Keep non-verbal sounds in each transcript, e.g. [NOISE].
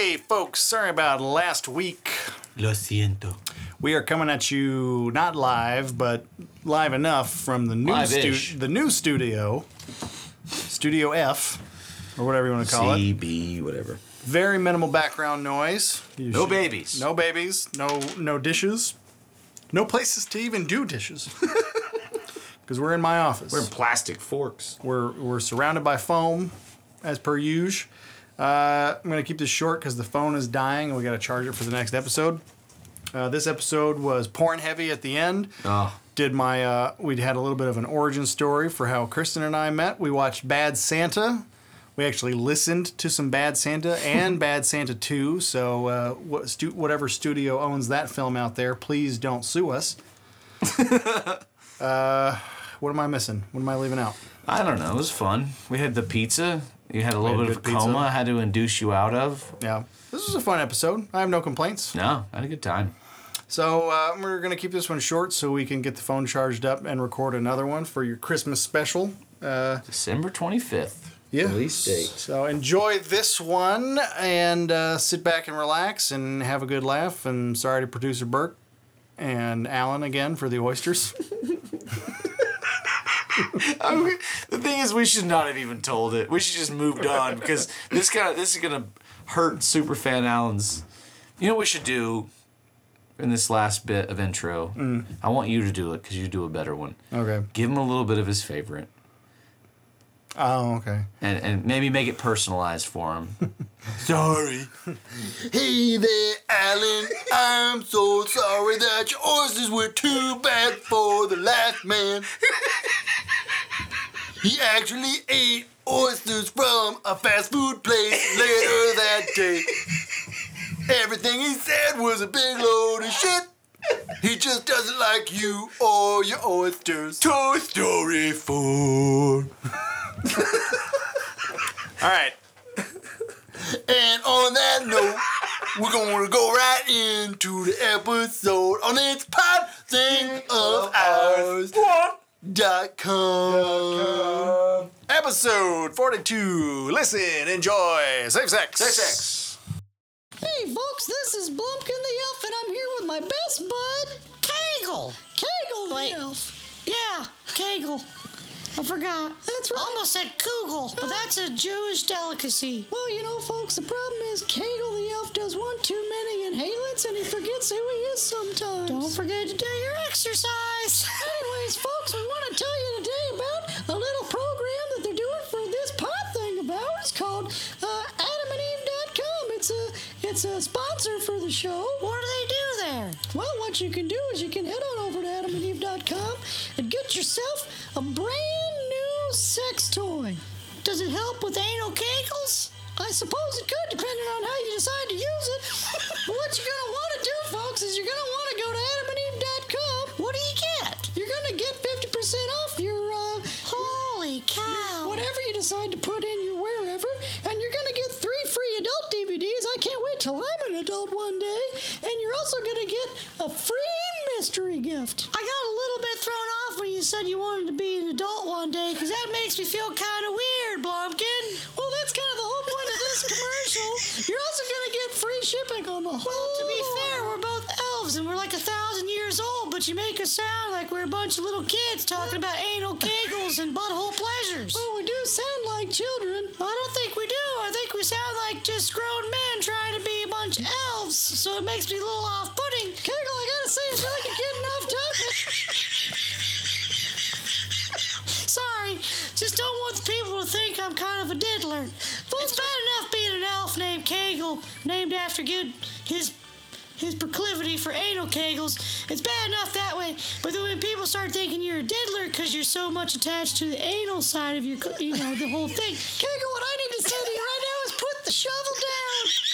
Hey, folks, sorry about last week. Lo siento. We are coming at you not live, but live enough from the new Live-ish. stu- the new studio, Studio F, or whatever you want to call it. CB, whatever. Very minimal background noise. You No should- babies. No babies. No no dishes. No places to even do dishes. [LAUGHS] Because we're in my office. We're in plastic forks. We're we're surrounded by foam, as per usual. Uh, I'm gonna keep this short because the phone is dying and we gotta charge it for the next episode. Uh, this episode was porn heavy at the end. Oh, Did my uh, we had a little bit of an origin story for how Kristen and I met. We watched Bad Santa. We actually listened to some Bad Santa [LAUGHS] and Bad Santa 2. So uh, what stu- whatever studio owns that film out there, please don't sue us. [LAUGHS] uh, what am I missing? What am I leaving out? I don't know. It was fun. We had the pizza. You had a little had bit of a pizza. coma. I had to induce you out of. Yeah, this was a fun episode. I have no complaints. No, I had a good time. So uh, we're gonna keep this one short so we can get the phone charged up and record another one for your Christmas special. Uh, December 25th. yeah. Release date. So enjoy this one and uh, sit back and relax and have a good laugh. And sorry to producer Burke and Alan again for the oysters. [LAUGHS] The thing is, we should not have even told it. We should just moved on because this kind of this is gonna hurt superfan Allen's. You know what we should do in this last bit of intro? Mm. I want you to do it because you do a better one. Okay. Give him a little bit of his favorite, Oh, okay. and and maybe make it personalized for him. [LAUGHS] Sorry. Hey there, Alan. I'm so sorry that your oysters were too bad for the last man. He actually ate oysters from a fast food place later that day. Everything he said was a big load of shit. He just doesn't like you or your oysters. Toy Story 4. All right. And on that note, we're going to go right into the episode on its pod thing of ours. Dot com. Episode 42. Listen, enjoy. Safe sex. Safe sex. Hey folks, this is Blumpkin the Elf, and I'm here with my best bud, Kegel. Kegel the Elf. Yeah, Kegel. I forgot. That's right. Almost said Kugel, but that's a Jewish delicacy. Well, you know, folks, the problem is Kegel the Elf does one too many inhalants, and he forgets who he is sometimes. Don't forget to do your exercise. [LAUGHS] Anyways, folks, we want to tell you today about a little program that they're doing for this pot thing about. It's called uh. It's a it's a sponsor for the show. What do they do there? Well, what you can do is you can head on over to AdamandEve.com and get yourself a brand new sex toy. Does it help with anal kegels? I suppose it could, depending on how you decide to use it. [LAUGHS] but what you're gonna want to do, folks, is you're gonna want to go to AdamandEve.com. What do you get? You're gonna get 50% off your uh, holy cow. Whatever you decide to put in your wherever, and you're gonna get till I'm an adult one day. And you're also gonna get a free mystery gift. I got a little bit thrown off when you said you wanted to be an adult one day, because that makes me feel kind of weird, Blumpkin. Well, that's kind of the whole point of this commercial. You're also gonna get free shipping on the whole. Well, to be fair, we're both elves and we're like a thousand years old, but you make us sound like we're a bunch of little kids talking about anal kegels and butthole pleasures. Well, we do sound like children. I don't think we do. I think we sound like just grown men trying to a elves, so it makes me a little off-putting. Kegel, I gotta say, I feel like you're getting off topic. Sorry, just don't want the people to think I'm kind of a diddler. Well, it's bad enough being an elf named Kegel, named after good his his proclivity for anal kegels. It's bad enough that way, but then when people start thinking you're a diddler because you're so much attached to the anal side of your, you know, the whole thing. Kegel, what I need to say to you right now is put the shovel down.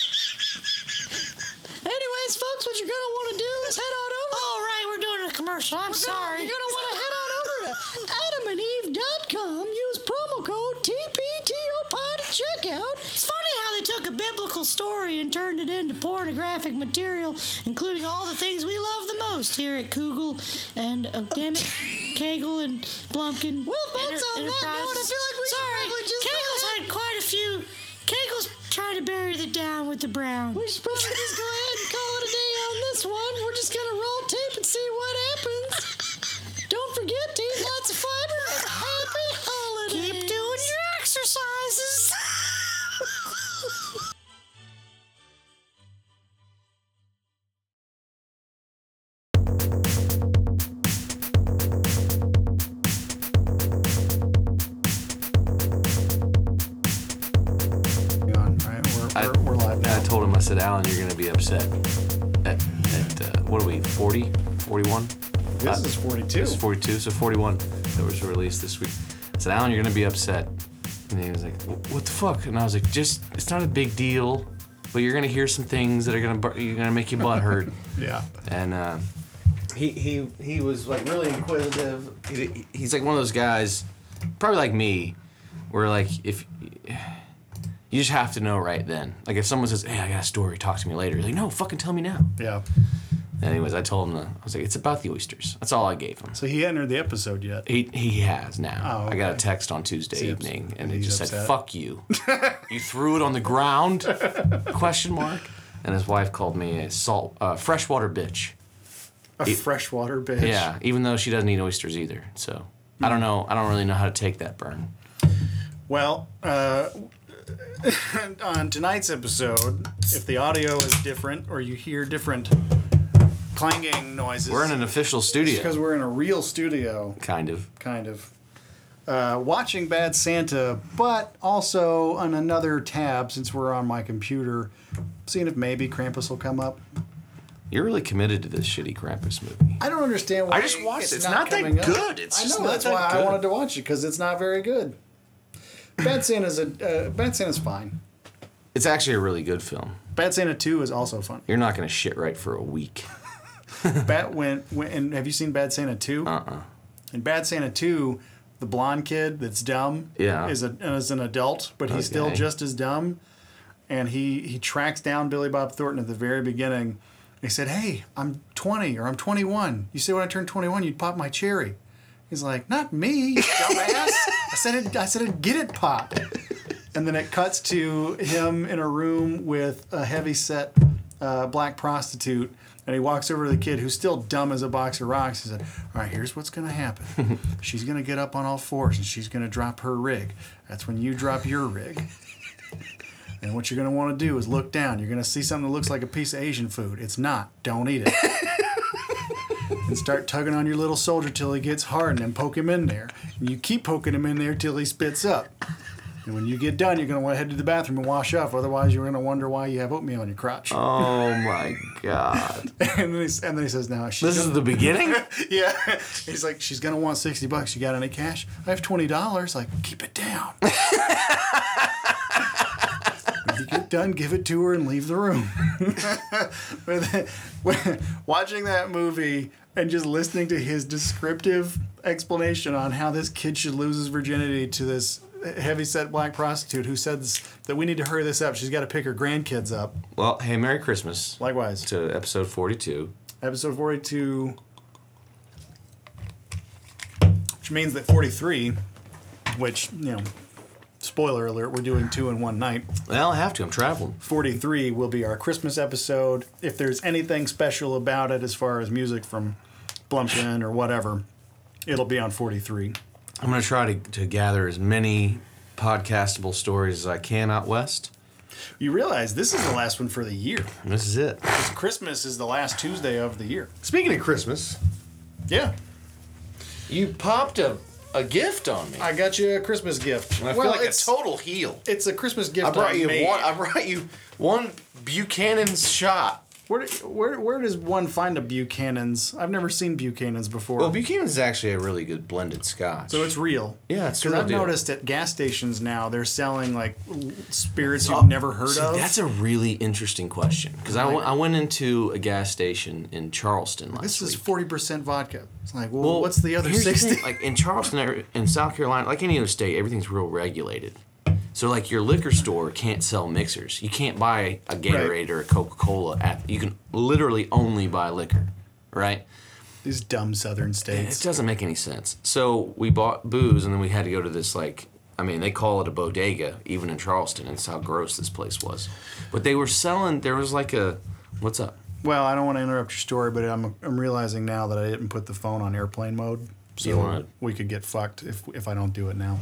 Anyways, folks, what you're gonna want to do is head on over. All right, we're doing a commercial. I'm sorry. You're gonna want to head on over to AdamandEve.com. Use promo code TPTOPOD at checkout. It's funny how they took a biblical story and turned it into pornographic material, including all the things we love the most here at Kugel and uh, damn it, Kegel and Blumpkin. Well, folks, on that note, I feel like we Sorry, should probably just Kegel's had quite a few. Kegel's try to bury the down with the brown. We should probably just go ahead and call it a day on this one. We're just gonna roll tape and see what happens. Don't forget to eat lots of fiber happy holidays. Keep doing your exercises. [LAUGHS] said, Alan, you're going to be upset. At, at uh, what are we, 40? 41? This Uh, is 42. This is 42, so 41 that was released this week. I said, Alan, you're going to be upset. And he was like, what the fuck? And I was like, just, it's not a big deal, but you're going to hear some things that are going to, you're going to make your butt hurt. [LAUGHS] Yeah. and uh, he he he was like really inquisitive. He, he's like one of those guys, probably like me, where like if you just have to know right then. Like if someone says, "Hey, I got a story, talk to me later," you're like, "No, fucking tell me now." Yeah. Anyways, I told him, to, I was like, "It's about the oysters." That's all I gave him. So he entered the episode yet? He he has now. Oh, I got a text on Tuesday evening, and it he just said, "Fuck you." [LAUGHS] you threw it on the ground? Question mark. And his wife called me a salt uh, freshwater bitch. A freshwater bitch. Yeah, even though she doesn't eat oysters either. So I don't know. I don't really know how to take that burn. Well, uh, [LAUGHS] on tonight's episode, if the audio is different or you hear different clanging noises, We're in an official studio. because we're in a real studio, kind of. kind of. Uh, watching Bad Santa, but also on another tab since we're on my computer, seeing if maybe Krampus will come up. You're really committed to this shitty Krampus movie. I don't understand why I just watched it. It's not that coming up. good. It's I just know not that's that why I good. wanted to watch it because it's not very good. Bad Santa's a uh, Bad Santa's fine. It's actually a really good film. Bad Santa Two is also fun. You're not gonna shit right for a week. [LAUGHS] Bat went, went and have you seen Bad Santa Two? Uh uh In Bad Santa Two, the blonde kid that's dumb Yeah. is a is an adult, but he's still Okay. just as dumb. And he he tracks down Billy Bob Thornton at the very beginning. He said, "Hey, I'm 20 or I'm 21. You say when I turn 21, you'd pop my cherry." He's like, "Not me, dumbass. I said it. I said it. Get it pop. And then it cuts to him in a room with a heavy set uh, black prostitute. And he walks over to the kid who's still dumb as a box of rocks. He said, All right, here's what's going to happen. [LAUGHS] she's going to get up on all fours and she's going to drop her rig. That's when you drop your rig. And what you're going to want to do is look down. You're going to see something that looks like a piece of Asian food. It's not. Don't eat it. [LAUGHS] and start tugging on your little soldier till he gets hard and then poke him in there. And you keep poking him in there till he spits up. And when you get done, you're going to want to head to the bathroom and wash off. Otherwise, you're going to wonder why you have oatmeal on your crotch. Oh my god. [LAUGHS] and, then he, and then he says, "Now she's This is gonna- the beginning? [LAUGHS] yeah." He's like, "She's going to want sixty bucks. You got any cash? I have twenty dollars. Like, keep it down." [LAUGHS] When you get done, give it to her and leave the room. But then- when- Watching that movie and just listening to his descriptive explanation on how this kid should lose his virginity to this heavy-set black prostitute who says that we need to hurry this up. She's got to pick her grandkids up. Well, hey, Merry Christmas Likewise. to episode 42. episode 42 which means that 43 which you know spoiler alert we're doing two in one night Well, I have to. I'm traveling. 43 will be our christmas episode if there's anything special about it as far as music from blumpkin or whatever it'll be on 43 I'm going to try to, to gather as many podcastable stories as I can out west. you realize this is the last one for the year this is it. christmas is the last tuesday of the year Speaking of Christmas, yeah you popped a, a gift on me. i got you a christmas gift I feel like a total heel. it's a christmas gift I brought you made. one. I brought you one Buchanan's shot. Where, where where does one find a Buchanan's? I've never seen Buchanan's before. Well, Buchanan's is actually a really good blended scotch. so it's real. Yeah, it's Because real I've deal. noticed at gas stations now they're selling like spirits you've oh, never heard Oh, See, of. That's a really interesting question because I, went- I went into a gas station in Charleston last this is forty percent vodka. It's like, well, Well, what's the other sixty? thing, like in Charleston, in South Carolina, like any other state, everything's real regulated. So like your liquor store can't sell mixers. You can't buy a Gatorade or a Coca Cola. At you can literally only buy liquor, right? These dumb southern states. It doesn't make any sense. So we bought booze, and then we had to go to this like I mean, they call it a bodega, even in Charleston. It's how gross this place was. But they were selling. There was like a, what's up? Well, I don't want to interrupt your story, but I'm I'm realizing now that I didn't put the phone on airplane mode, so we could get fucked if if I don't do it now.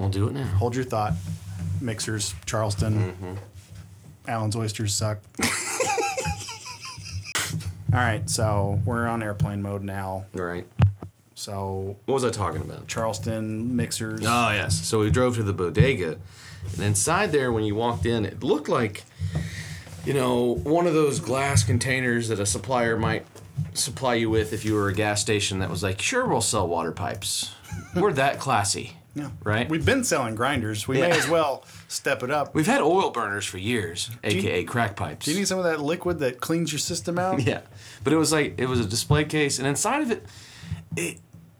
We'll do it now. Hold your thought. Mixers, Charleston. Mm-hmm. Allen's oysters suck. [LAUGHS] All right, so we're on airplane mode now. Right. So What was I talking about? Charleston mixers. Oh yes. So we drove to the bodega, and inside there, when you walked in, it looked like, you know, one of those glass containers that a supplier might supply you with if you were a gas station that was like, sure, we'll sell water pipes. We're that classy. Yeah. Right. We've been selling grinders. We may Yeah. as well step it up. We've had oil burners for years, you- aka crack pipes. Do you need some of that liquid that cleans your system out? [LAUGHS] Yeah, but it was like it was a display case, and inside of it, it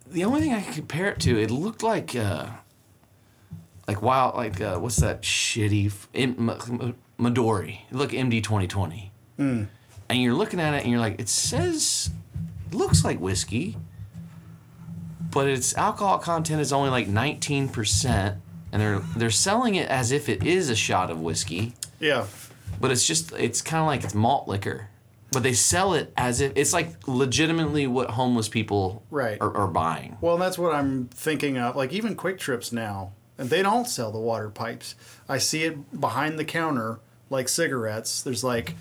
the only thing I could compare it to, it looked like uh, like wild, like uh, what's that shitty f- M- M- Midori? Look, MD twenty twenty, and you're looking at it, and you're like, it says, looks like whiskey, but its alcohol content is only like nineteen percent. And they're they're selling it as if it is a shot of whiskey, Yeah. but it's just it's kind of like it's malt liquor but they sell it as if it's like legitimately what homeless people Right. are, are buying Well, that's what I'm thinking of. Like even QuikTrips now, and they don't sell the water pipes. I see it behind the counter, like cigarettes. There's like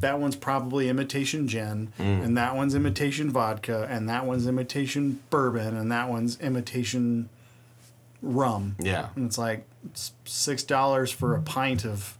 that one's probably imitation gin, mm. and that one's imitation vodka, and that one's imitation bourbon, and that one's imitation rum. yeah. And it's like six dollars for a pint of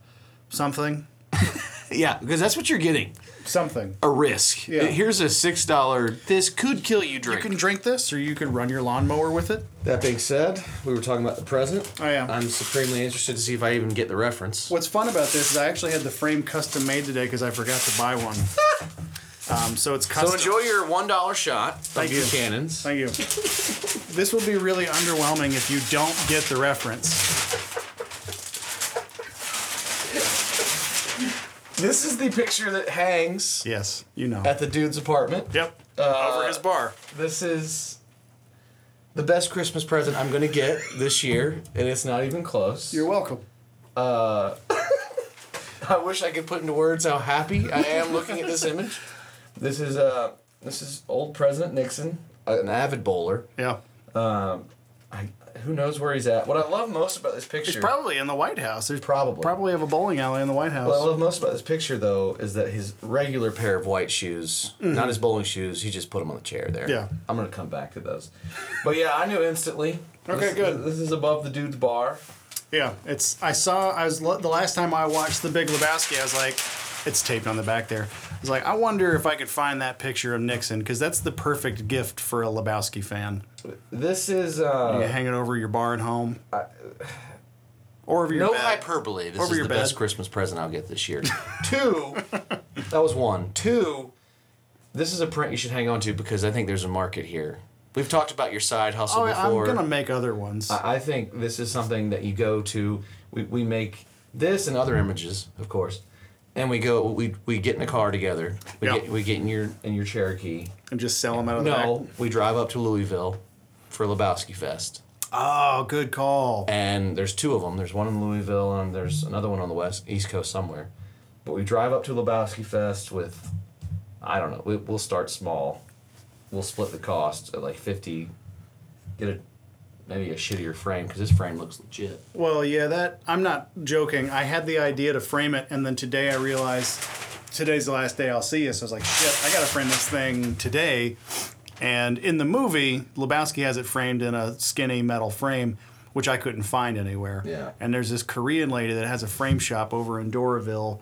something, [LAUGHS] yeah because that's what you're getting something. a risk Yeah. here's a six dollar this could kill you drink You can drink this, or you could run your lawnmower with it. that being said we were talking about the present I am. i'm supremely interested to see if i even get the reference What's fun about this is I actually had the frame custom made today because I forgot to buy one. [LAUGHS] um, so it's custom. so enjoy your one dollar shot of Thank you. buchanan's Thank you. [LAUGHS] this will be really underwhelming if you don't get the reference. This is the picture that hangs Yes, you know. at the dude's apartment yep. Uh, Over his bar. This is the best Christmas present I'm gonna get this year, and it's not even close. You're welcome. [LAUGHS] I wish I could put into words how happy I am looking at this image. This is uh, this is old President Nixon, an avid bowler. Yeah. I, who knows where he's at? What I love most about this picture, He's probably in the White House. There's Probably. probably have a bowling alley in the White House. what I love most about this picture though is that his regular pair of white shoes, not his bowling shoes, he just put them on the chair there. Mm-hmm. Yeah. I'm gonna come back to those. But yeah, I knew instantly. [LAUGHS] Okay, This- good. This is above the dude's bar. Yeah, it's. I saw. I was the last time I watched The Big Lebowski. I was like, it's taped on the back there. I was like, I wonder if I could find that picture of Nixon because that's the perfect gift for a Lebowski fan. This is You uh, hang it over your bar at home, or over your no bed. hyperbole. This Over is your the best. Christmas present I'll get this year. [LAUGHS] Two, that was one. Two, this is a print you should hang on to because I think there's a market here. We've talked about your side hustle Oh, before. I'm gonna make other ones. I I think this is something that you go to. We, we make this and other images, of course, and we go. We, we get in a car together. We Yeah. get we get in your in your Cherokee. and just sell them out of the No, back. we drive up to Louisville for Lebowski Fest, Oh, good call. and there's two of them. There's one in Louisville, and there's another one on the west East Coast somewhere. But we drive up to Lebowski Fest with, I don't know. We, we'll start small. We'll split the cost at like fifty. Get a maybe a shittier frame because this frame looks legit. Well, yeah, that I'm not joking. I had the idea to frame it, and then today I realized today's the last day I'll see you. So I was like, shit, I gotta frame this thing today. And in the movie, Lebowski has it framed in a skinny metal frame, which I couldn't find anywhere. Yeah. And there's this Korean lady that has a frame shop over in Doraville,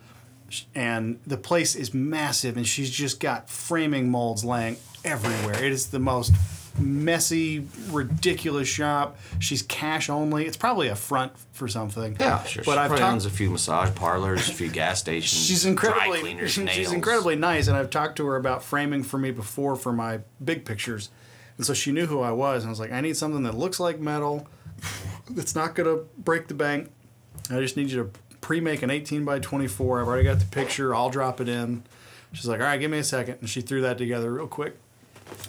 and the place is massive, and she's just got framing molds laying everywhere. It is the most messy, ridiculous shop. She's cash only. It's probably a front for something. Yeah, sure. But she I've probably talked- owns a few massage parlors, a few gas stations. [LAUGHS] She's incredibly cleaners, [LAUGHS] she's incredibly nice, and I've talked to her about framing for me before for my big pictures, and so she knew who I was. And I was like, I need something that looks like metal, [LAUGHS] that's not gonna break the bank. I just need you to pre-make an 18 by 24. I've already got the picture. I'll drop it in. She's like, all right, give me a second, and she threw that together real quick.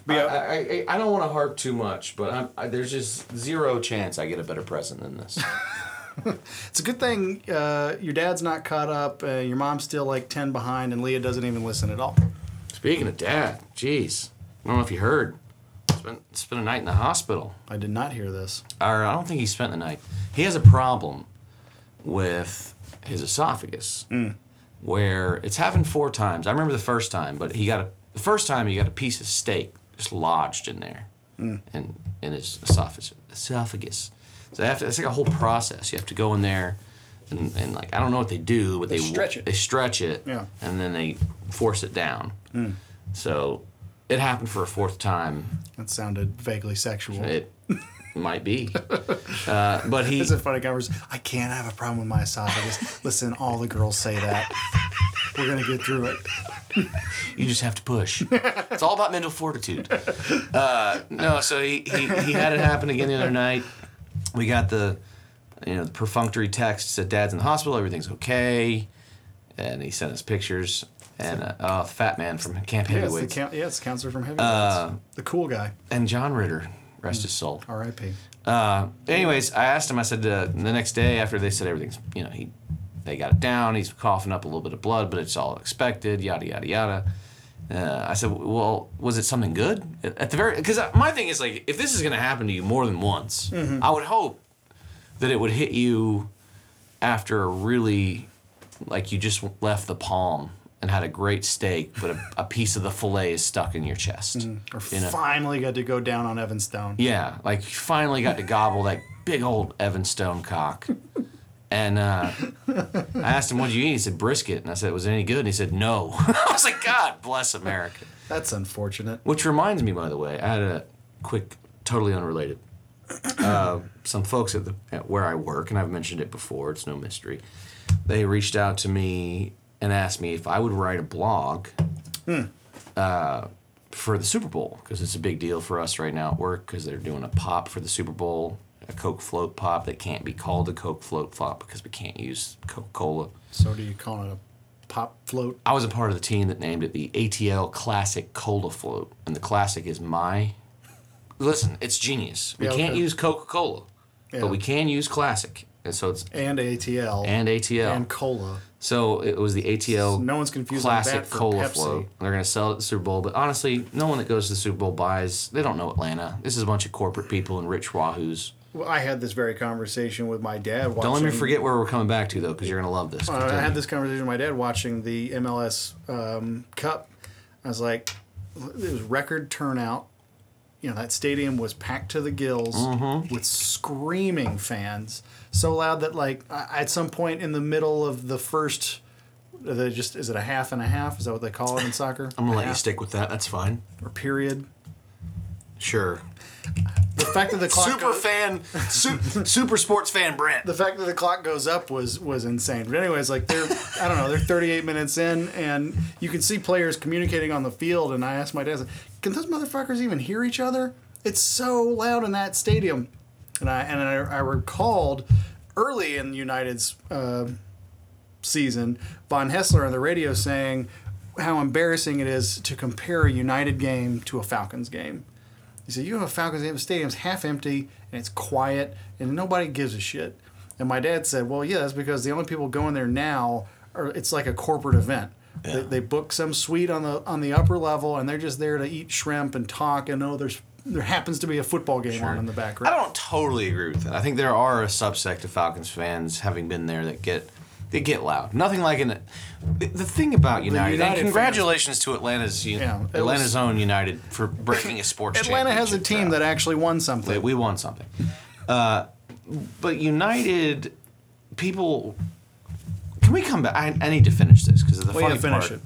Yeah, I, I, I don't want to harp too much, but I'm, I, there's just zero chance I get a better present than this. [LAUGHS] it's a good thing uh, your dad's not caught up. Uh, your mom's still like ten behind, and Leah doesn't even listen at all. Speaking of dad, jeez, I don't know if you heard. Spent spent a night in the hospital. I did not hear this. Or I don't think he spent the night. He has a problem with his esophagus, where it's happened four times. I remember the first time, but he got a the first time he got a piece of steak just lodged in there, in in his esophagus. Esophagus. So they have to, it's like a whole process. You have to go in there, and, and like I don't know what they do, but they, stretch it. They stretch it, Yeah. and then they force it down. Hmm. So it happened for a fourth time. That sounded vaguely sexual. It might be, [LAUGHS] uh, but he It's a funny conversation. I can't have a problem with my esophagus. Listen, all the girls say that. We're gonna get through it. You just have to push. it's all about mental fortitude. Uh, no, so he, he, he had it happen again the other night. We got the you know the perfunctory text said dad's in the hospital, everything's okay, and he sent us pictures. And uh, oh, fat man from Camp Yeah, it's the, Heavyweights yeah, it's the counselor from Heavyweights. Uh, the cool guy. and John Ritter, rest his soul. R.I.P. Uh, anyways, I asked him. I said uh, the next day after they said everything's, you know, he, they got it down. He's coughing up a little bit of blood, but it's all expected. Yada yada yada. Uh, I said, well, was it something good at the very? Because my thing is like, if this is gonna happen to you more than once, I would hope that it would hit you after a really, like you just left the palm and had a great steak, but a, a piece of the fillet is stuck in your chest. Or You know? finally got to go down on Evan Stone. Yeah, like you finally got to gobble that big old Evan Stone cock. And uh, I asked him, what did you eat? He said, brisket. And I said, was it any good? And he said, no. [LAUGHS] I was like, God bless America. That's unfortunate. Which reminds me, by the way, I had a quick, totally unrelated. Uh, some folks at, the, at where I work, and I've mentioned it before, it's no mystery. They reached out to me and asked me if I would write a blog uh, for the Super Bowl because it's a big deal for us right now at work because they're doing a pop for the Super Bowl, a Coke float pop that can't be called a Coke float pop because we can't use Coca Cola. So do you call it a pop float? I was a part of the team that named it the ATL Classic Cola Float, and the classic is my. Listen, it's genius. We Yeah, can't okay. use Coca Cola, Yeah. but we can use classic, and so it's And ATL. and ATL. And cola. So it was the ATL No one's confusing Classic Cola Pepsi. Float. They're gonna sell it at the Super Bowl, but honestly, no one that goes to the Super Bowl buys. They don't know Atlanta. This is a bunch of corporate people and rich wahoos. Well, I had this very conversation with my dad. Watching, Don't let me forget where we're coming back to though, because you're gonna love this. Uh, I had this conversation with my dad watching the MLS um, Cup. I was like, it was record turnout. You know, that stadium was packed to the gills Mm-hmm. with screaming fans. So loud that, like, at some point in the middle of the first, they just is it a half and a half? Is that what they call it in soccer? I'm gonna let A you stick with that. That's fine. Or period. Sure. The fact that the clock Super goes- fan, su- super sports fan Brent. the fact that the clock goes up was was insane. But anyways, like they're I don't know, they're 38 minutes in, and you can see players communicating on the field. And I asked my dad, "Can those motherfuckers even hear each other? It's so loud in that stadium." And I and I, I recalled early in United's uh, season, Von Hessler on the radio saying how embarrassing it is to compare a United game to a Falcons game. He said, "You have a Falcons game, the stadium's half empty and it's quiet and nobody gives a shit." And my dad said, "Well, yeah, that's because the only people going there now are it's like a corporate event. They, they book some suite on the on the upper level and they're just there to eat shrimp and talk and oh, there's there happens to be a football game on in the background. I don't totally agree with that. I think there are a subsect of Falcons fans, having been there, that get they get loud. Nothing like an. The thing about United, United and fans- congratulations to Atlanta's Yeah, Atlanta's was- own United for breaking a sports. Atlanta has a team that actually won something. we won something. Uh, but United people, can we come back? I, I need to finish this because of the Well, funny yeah, finish part. it.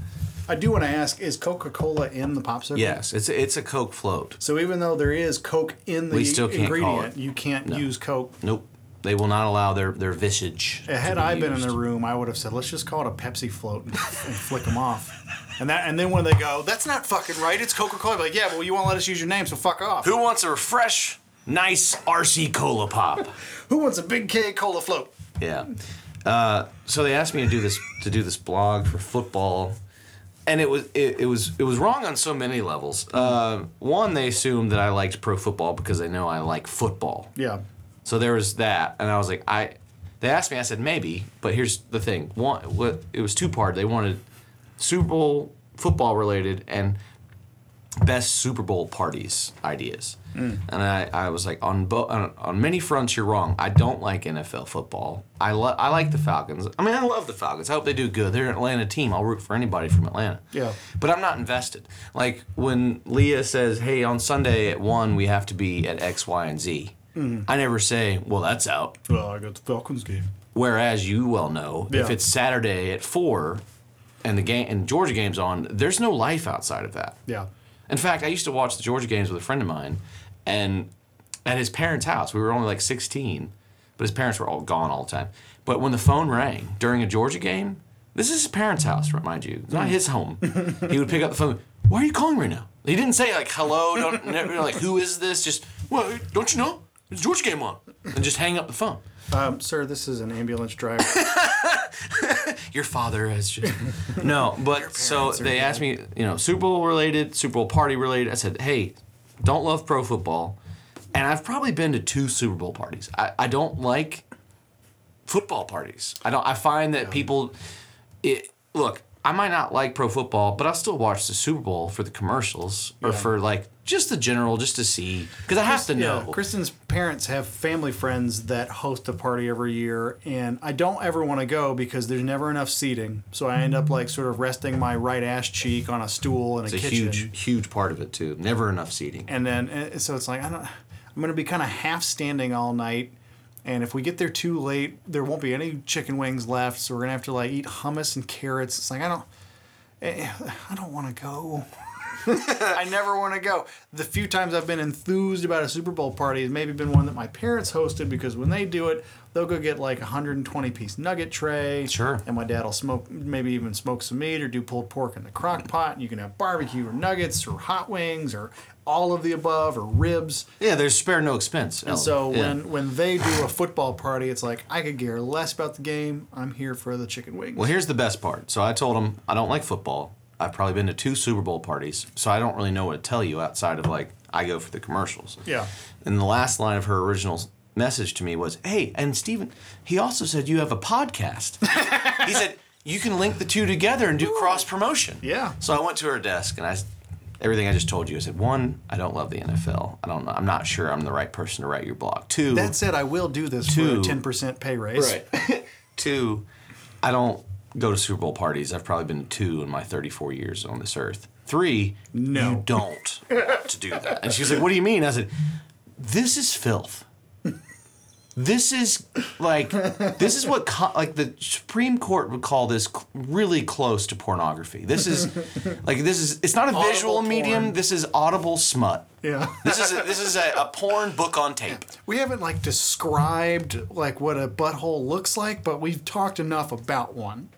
I do want to ask: Is Coca Cola in the pop circle? Yes, it's a, it's a Coke float. So even though there is Coke in the We still can't call ingredient, you can't use Coke. Nope, they will not allow their their visage. Had to be I been in used. the room, I would have said, "Let's just call it a Pepsi float and, and flick them off." And that, and then when they go, "That's not fucking right. It's Coca Cola." Like, yeah, well, you won't let us use your name, so fuck off. Who wants a fresh, nice RC Cola Pop? [LAUGHS] Who wants a big K Cola float? Yeah. Uh, so they asked me to do this to do this blog for football, and it was it, it was it was wrong on so many levels. Uh, one, they assumed that I liked pro football because they know I like football. Yeah. So there was that, and I was like, I. They asked me, I said maybe, but here's the thing. One, what it was two part. They wanted Super Bowl football related and best Super Bowl parties ideas. Mm. And I, I was like, on, bo- on on many fronts, you're wrong. I don't like NFL football. I lo- I like the Falcons. I mean, I love the Falcons. I hope they do good. They're an Atlanta team. I'll root for anybody from Atlanta. Yeah. But I'm not invested. Like when Leah says, "Hey, on Sunday at one, we have to be at X, Y, and Z." Mm-hmm. I never say, "Well, that's out." Well, I got the Falcons game. Whereas you well know, if it's Saturday at four, and the game and Georgia game's on, there's no life outside of that. Yeah. In fact, I used to watch the Georgia games with a friend of mine, and at his parents' house, we were only like 16, but his parents were all gone all the time. But when the phone rang during a Georgia game, this is his parents' house, mind you, it's not his home. [LAUGHS] he would pick up the phone. Why are you calling right now? He didn't say like hello, don't [LAUGHS] never like who is this? Just well, don't you know? It's Georgia game on, and just hang up the phone. Um, sir, this is an ambulance driver. [LAUGHS] your father has just no but so parents are they asked me you know super bowl related super bowl party related i said hey don't love pro football. And i've probably been to two super bowl parties. I, I don't like football parties. I don't i find that people it look i might not like pro football but i'll still watch the super bowl for the commercials or for like just the general just to see because i have to know Yeah, Kristen's parents have family friends that host a party every year, and I don't ever want to go because there's never enough seating. So I end up like sort of resting my right ass cheek on a stool in a it's a kitchen. huge huge part of it too never enough seating and then so it's like I don't. I'm gonna be kind of half standing all night, and if we get there too late, there won't be any chicken wings left. So we're gonna have to like eat hummus and carrots. It's like I don't. eh, I don't want to go. [LAUGHS] I never want to go. The few times I've been enthused about a Super Bowl party has maybe been one that my parents hosted because when they do it, they'll go get like a 120 piece nugget tray. Sure. And my dad will smoke, maybe even smoke some meat or do pulled pork in the crock pot. And you can have barbecue or nuggets or hot wings or all of the above or ribs. yeah there's spare no expense And so Yeah. when when they do a football party, it's like I could care less about the game. I'm here for the chicken wings. Well, here's the best part. So I told him I don't like football. I've probably been to two Super Bowl parties, so I don't really know what to tell you outside of like I go for the commercials. Yeah. And the last line of her original message to me was, "Hey, and Steven, he also said you have a podcast." he said you can link the two together and do cross promotion. Yeah. So I went to her desk and I everything I just told you. I said, one, I don't love the NFL. I don't know. I'm not sure I'm the right person to write your blog. Two, That said, I will do this Two. for a 10% pay raise. Right. [LAUGHS] two, I don't go to Super Bowl parties. I've probably been to two in my 34 years on this earth. Three, No. you don't want [LAUGHS] to do that. And she's like, "What do you mean?" I said, "This is filth. This is like this is what co- like the Supreme Court would call this cl- really close to pornography. This is like this is it's not a visual Audible medium. This is audible smut. Yeah. This is a, this is a, a porn book on tape. We haven't like described like what a butthole looks like, but we've talked enough about one.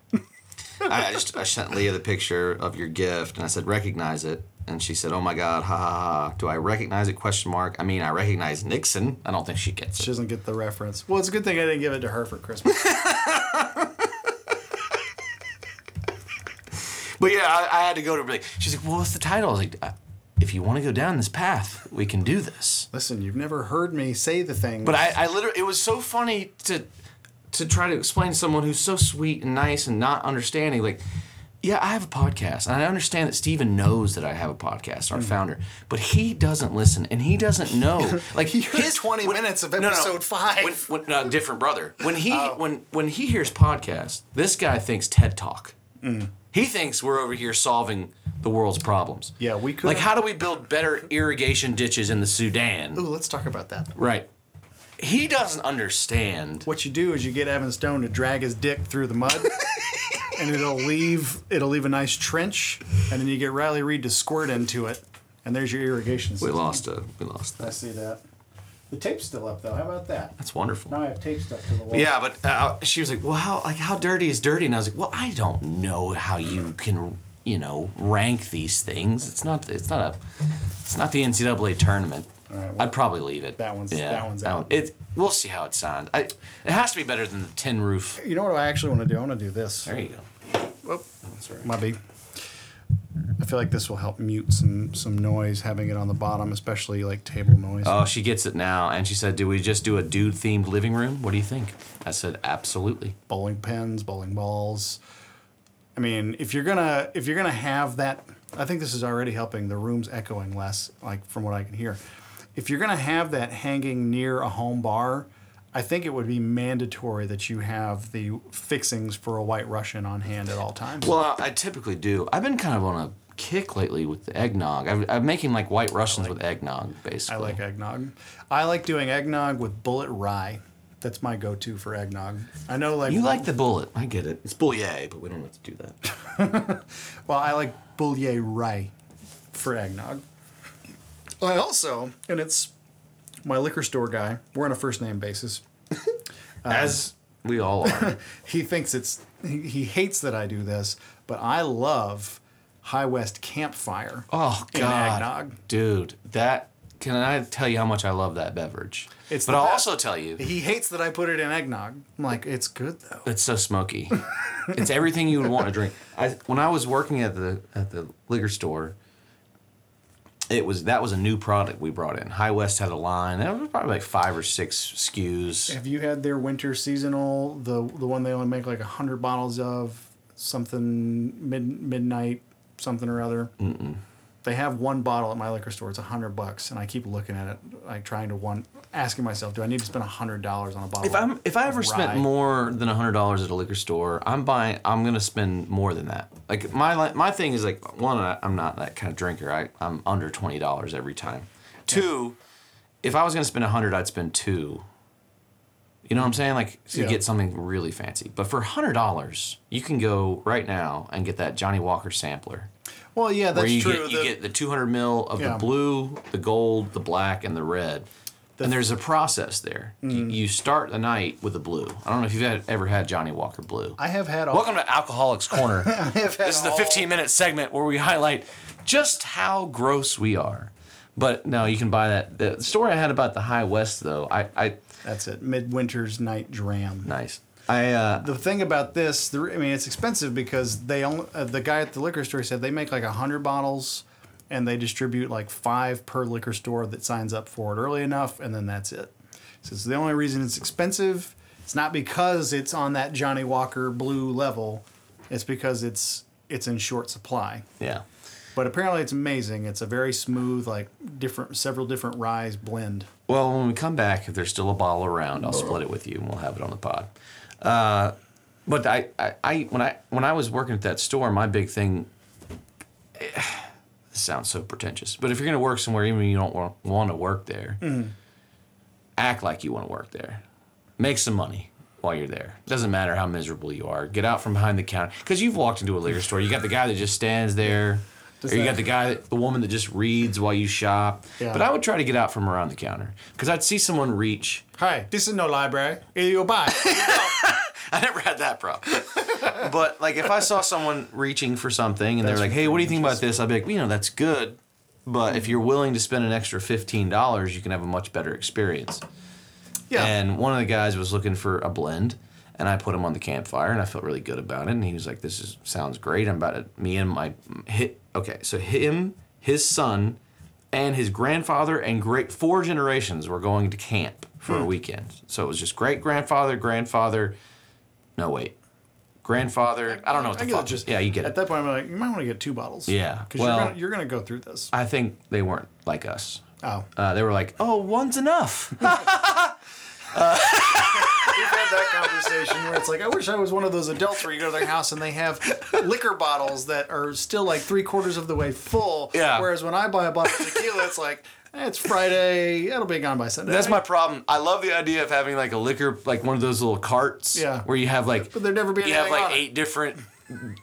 I I just I sent Leah the picture of your gift and I said recognize it and she said oh my god ha ha ha do I recognize it question mark I mean I recognize Nixon I don't think she gets it. She doesn't get the reference. Well, it's a good thing I didn't give it to her for Christmas. [LAUGHS] but yeah I, I had to go to her like she's like well what's the title I was like "Uh, if you want to go down this path we can do this Listen, you've never heard me say the thing. but I, I literally it was so funny to to try to explain to someone who's so sweet and nice and not understanding like yeah, I have a podcast, and I understand that Steven knows that I have a podcast, our mm-hmm. founder, but he doesn't listen, and he doesn't know. [LAUGHS] Like He his 20 minutes of episode five. When, when, no, different brother. When he oh. when when he hears podcast, this guy thinks TED Talk. Mm. He thinks we're over here solving the world's problems. Yeah, we could- Like, how do we build better irrigation ditches in the Sudan? Ooh, let's talk about that. Right. He doesn't understand. What you do is you get Evan Stone to drag his dick through the mud, [LAUGHS] and it'll leave it'll leave a nice trench, and then you get Riley Reid to squirt into it, and there's your irrigation system. We lost a. We lost I that. see that. The tape's still up though. How about that? That's wonderful. Now I have tape stuck to the wall. Yeah, but uh, she was like, "Well, how like how dirty is dirty?" And I was like, "Well, I don't know how you can, you know, rank these things. It's not. It's not a. It's not the NCAA tournament. All right, well, I'd probably leave it. that one's- that one's one- out. It. We'll see how it sounds. I. It has to be better than the tin roof. You know what I actually want to do? I want to do this. There you go. Whoop. My B. I feel like this will help mute some some noise having it on the bottom, especially like table noise. Oh, she gets it now. And she said, Do we just do a dude themed living room? What do you think? I said, Absolutely. bowling pins, bowling balls. I mean, if you're gonna if you're gonna have that, I think this is already helping. The room's echoing less, like from what I can hear. If you're gonna have that hanging near a home bar, I think it would be mandatory that you have the fixings for a White Russian on hand at all times. Well, I typically do. I've been kind of on a kick lately with the eggnog. I'm, I'm making like white Russians with eggnog, basically. I like eggnog. I like doing eggnog with Bulleit rye. That's my go-to for eggnog. I know, like You like the Bulleit. I get it. It's Bulleit, but we don't have to do that. [LAUGHS] Well, I like Bulleit rye for eggnog. I also, and it's my liquor store guy. We're on a first name basis. [LAUGHS] As we all are. [LAUGHS] He thinks it's he, he hates that I do this, but I love High West Campfire. Oh God, eggnog. dude, that can I tell you how much I love that beverage? It's but I'll best. also tell you He hates that I put it in eggnog. I'm like, it's good though. it's so smoky. [LAUGHS] it's everything you would want to drink. I when I was working at the at the liquor store, it was that was a new product we brought in. High West had a line. There was probably like five or six SKUs. Have you had their winter seasonal, the the one they only make like hundred bottles of, something mid midnight, something or other? Mm-mm. They have one bottle at my liquor store. It's a hundred bucks, and I keep looking at it, like trying to one, asking myself, do I need to spend a hundred dollars on a bottle? If I'm if I ever spent more than hundred dollars at a liquor store, I'm buying. I'm gonna spend more than that. Like my my thing is like one, I'm not that kind of drinker. I I'm under twenty dollars every time. Two, if I was gonna spend a hundred, I'd spend two. You know what I'm saying? Like to Yeah. get something really fancy. But for hundred dollars, you can go right now and get that Johnnie Walker sampler, well, yeah, where that's you true. get you The- get the 200 mil of Yeah. the blue, the gold, the black, and the red. And there's a process there. You, Mm. you start the night with the blue. I don't know if you've had, ever had Johnnie Walker Blue. I have had all. Welcome to Alcoholics Corner. [LAUGHS] have had this is the all- 15 minute segment where we highlight just how gross we are. But no, you can buy that. The story I had about the High West, though, I, I That's it. Midwinter's Night Dram. nice. I uh, The thing about this, the, I mean, it's expensive because they only, uh, the guy at the liquor store said they make like a hundred bottles, and they distribute like five per liquor store that signs up for it early enough, and then that's it. So it's the only reason it's expensive. It's not because it's on that Johnnie Walker Blue level. It's because it's it's in short supply. yeah. But apparently it's amazing. It's a very smooth, like different, several different ryes blend. Well, when we come back, if there's still a bottle around, I'll split it with you and we'll have it on the pod. Uh, but I, I, I, when I when I was working at that store, my big thing. Sounds so pretentious, but if you're gonna work somewhere, even if you don't want, want to work there, mm. act like you want to work there. Make some money while you're there. Doesn't matter how miserable you are. Get out from behind the counter because you've walked into a liquor store. You got the guy that just stands there. Does or you that- got the guy, that, the woman that just reads while you shop. Yeah. But I would try to get out from around the counter because I'd see someone reach. Hi, this is no library. Here you buy. [LAUGHS] [LAUGHS] I never had that problem. [LAUGHS] but like if I saw someone reaching for something and they're like, "Hey, what do you think about this?" I'd be like, "You know, that's good, but if you're willing to spend an extra fifteen dollars, you can have a much better experience." yeah. And one of the guys was looking for a blend, and I put him on the campfire, and I felt really good about it. And he was like, "This is sounds great." I'm about to me and my hit. Okay, so him, his son, and his grandfather and great four generations were going to camp for a weekend. So it was just great grandfather, grandfather. No wait, grandfather. I don't know what I the get fuck. just yeah, you get At it. that point, I'm like, you might want to get two bottles. Yeah, because well- you're gonna, you're gonna go through this. I think they weren't like us. Oh, Uh, they were like, "Oh, one's enough." [LAUGHS] [LAUGHS] we've had that conversation where it's like, I wish I was one of those adults where you go to their house and they have liquor bottles that are still like three quarters of the way full. Yeah. Whereas when I buy a bottle of tequila, it's like, it's Friday, it'll be gone by Sunday. That's my problem. I love the idea of having like a liquor, like one of those little carts. Yeah. Where you have like, But there'd never be you have like on it. eight different.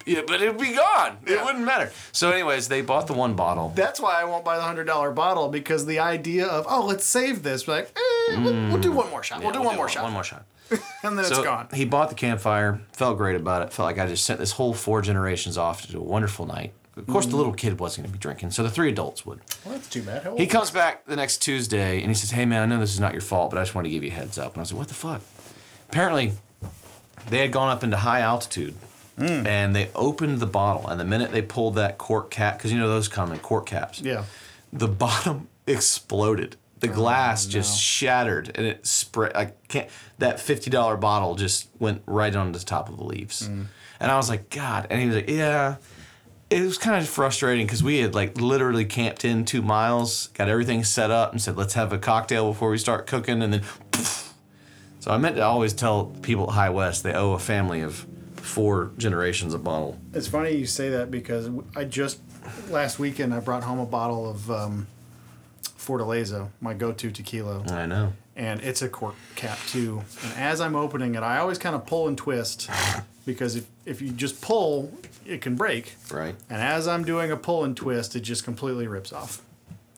Yeah, but it'd be gone. It wouldn't matter. So, anyways, they bought the one bottle. That's why I won't buy the hundred dollar bottle because the idea of oh let's save this like eh, we'll, we'll do one more shot we'll do Yeah, one more shot One more shot. [LAUGHS] and then so it's gone. he bought the campfire. Felt great about it. Felt like I just sent this whole four generations off to do a wonderful night. Of course, the little kid wasn't going to be drinking, so the three adults would. Well, that's too bad. How He comes back the next Tuesday and he says, Hey man, I know this is not your fault, but I just want to give you a heads up. And I was like, What the fuck? Apparently, they had gone up into high altitude hmm. and they opened the bottle, and the minute they pulled that cork cap, because you know those come in cork caps, Yeah. the [LAUGHS] bottom exploded. The oh, glass just shattered, and it spread. I can't. That fifty dollar bottle just went right on the top of the leaves, hmm. and I was like, God. And he was like, Yeah. It was kind of frustrating because we had like literally camped in two miles, got everything set up, and said, "Let's have a cocktail before we start cooking," and then. [LAUGHS] So I meant to always tell people at High West they owe a family of four generations a bottle. It's funny you say that because I just last weekend I brought home a bottle of um, Fortaleza, my go-to tequila, I know. and it's a cork cap too. And as I'm opening it, I always kind of pull and twist [LAUGHS] because if if you just pull, it can break. Right. And as I'm doing a pull and twist, it just completely rips off,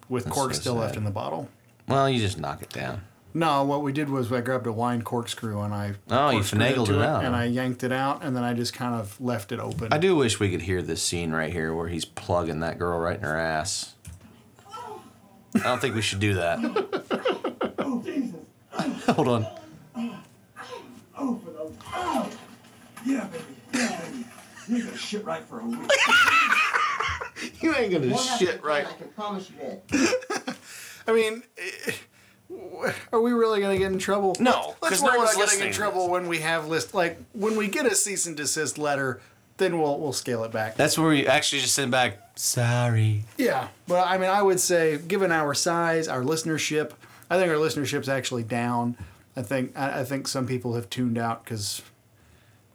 with cork so still left in the bottle. Well, you just knock it down. No, what we did was I grabbed a wine corkscrew and I Oh, you corkscrewed finagled to it out, and? I yanked it out and then I just kind of left it open. I do wish we could hear this scene right here where he's plugging that girl right in her ass. I don't think we should do that. Oh, Jesus. [LAUGHS] Hold on. Oh, oh for those. Oh. Yeah, baby. Yeah, baby. You're gonna shit right for a week. [LAUGHS] You ain't gonna Won't shit right. I can promise you that. [LAUGHS] I mean, eh, are we really going to get in trouble? No, let's 'cause no one's getting in trouble when we have list like when we get a cease and desist letter. Then we'll we'll scale it back. That's where we actually just send back. Sorry. yeah, but I mean, I would say, given our size, our listenership, I think our listenership's actually down. I think I, I think some people have tuned out because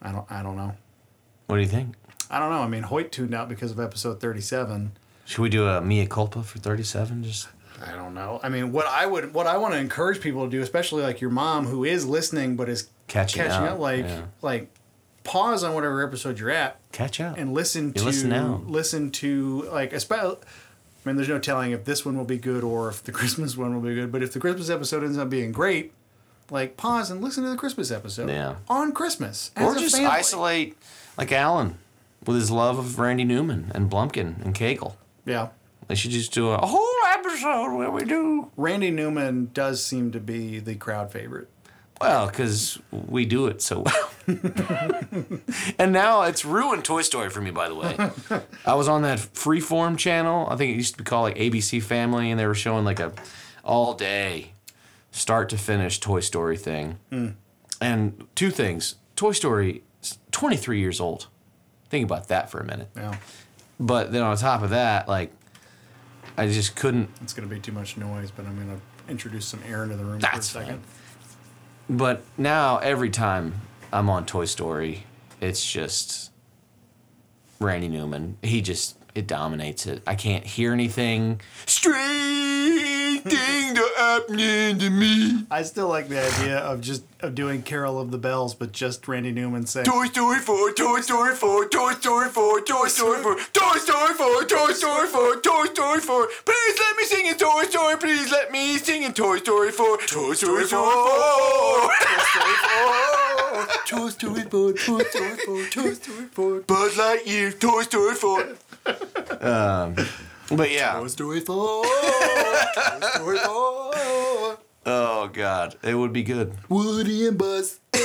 I don't I don't know. What do you think? I don't know. I mean, Hoyt tuned out because of episode thirty-seven. Should we do a mea culpa for thirty-seven? Just I don't know. I mean, what I would, what I want to encourage people to do, especially like your mom who is listening but is Catching catching up, up, like, yeah. like, pause on whatever episode you're at catch up. and listen to listen now. listen to like, especially. I mean, there's no telling if this one will be good or if the [LAUGHS] Christmas one will be good. But if the Christmas episode ends up being great, like pause and listen to the Christmas episode. Yeah. On Christmas. or just family. isolate, like Alan, with his love of Randy Newman and Blumpkin and Cagle. Yeah. They should just do a, a whole episode where we do. Randy Newman does seem to be the crowd favorite. Well, because we do it so well. [LAUGHS] and now it's ruined Toy Story for me, by the way. [LAUGHS] I was on that Freeform channel. I think it used to be called like ABC Family, and they were showing like a all day, start to finish Toy Story thing. Hmm. And two things Toy Story 23 years old. Think about that for a minute. Yeah. But then on top of that, like, I just couldn't It's going to be too much noise, but I'm going to introduce some air into the room That's for a second. Fine. But now every time I'm on Toy Story, it's just Randy Newman. He just it dominates it. I can't hear anything. Are happening to me. I still like the idea of just of doing Carol of the Bells, but just Randy Newman saying, Toy Story 4, Toy Story 4, Toy Story 4, Toy Story 4, Toy Story 4, Toy Story 4, Toy Story 4. Please let me sing in Toy Story. Please let me sing in Toy Story 4. Toy Story 4. Toy Story 4, Toy Story 4, Toy Story 4. Buzz Lightyear, Toy Story 4. um, but yeah. Toy Story 4. Toy Story 4. [LAUGHS] Oh God, it would be good. Woody and Buzz. [LAUGHS]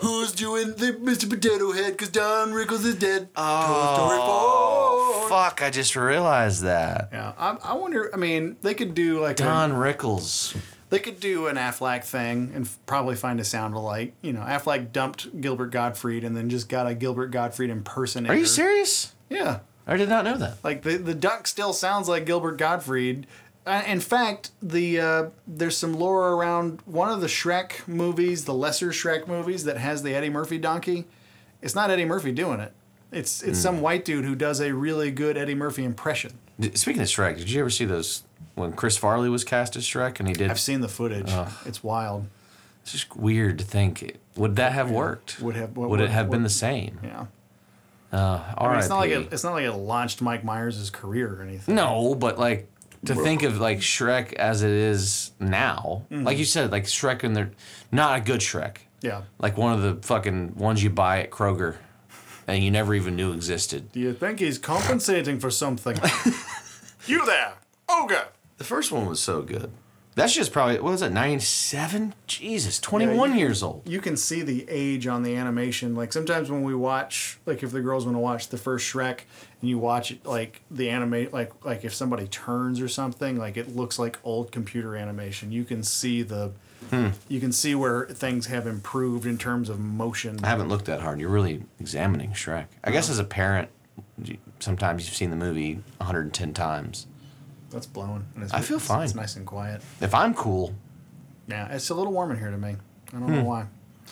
Who's doing the Mr. Potato Head? Cause Don Rickles is dead. Oh, fuck! I just realized that. "Yeah, I, I wonder. I mean, they could do like Don a, Rickles. they could do an Aflac thing and f- probably find a sound alike. You know, Aflac dumped Gilbert Gottfried and then just got a Gilbert Gottfried impersonator. Are you serious? Yeah, I did not know that. like the the duck still sounds like Gilbert Gottfried. Uh, in fact, the uh, there's some lore around one of the Shrek movies, the lesser Shrek movies, that has the Eddie Murphy donkey. It's not Eddie Murphy doing it. It's it's some white dude who does a really good Eddie Murphy impression. Speaking of Shrek, did you ever see those when Chris Farley was cast as Shrek and he did? I've seen the footage. It's wild. It's just weird to think. Would that have worked? Would have- Would it have been the same? Yeah. Uh, I mean, it's not like it, it's not like it launched Mike Myers' career or anything. No, but like to think of like Shrek as it is now, Mm-hmm. like you said, like Shrek and they're not a good Shrek. Yeah. Like one of the fucking ones you buy at Kroger and you never even knew existed. Do you think he's compensating for something? [LAUGHS] you there, ogre. The first one was so good. That's just probably what was it? Ninety seven. Jesus, twenty one you- years old. You can see the age on the animation. Like sometimes when we watch, like if the girls want to watch the first Shrek, and you watch it, like the animate, like like if somebody turns or something, like it looks like old computer animation. You can see the, Hmm. you can see where things have improved in terms of motion. I haven't looked that hard. You're really examining Shrek. I guess as a parent, sometimes you've seen the movie 110 times. That's blowing. and it's- I feel it's- fine. It's nice and quiet. If I'm cool, Yeah, it's a little warm in here to me. I don't Hmm. know why.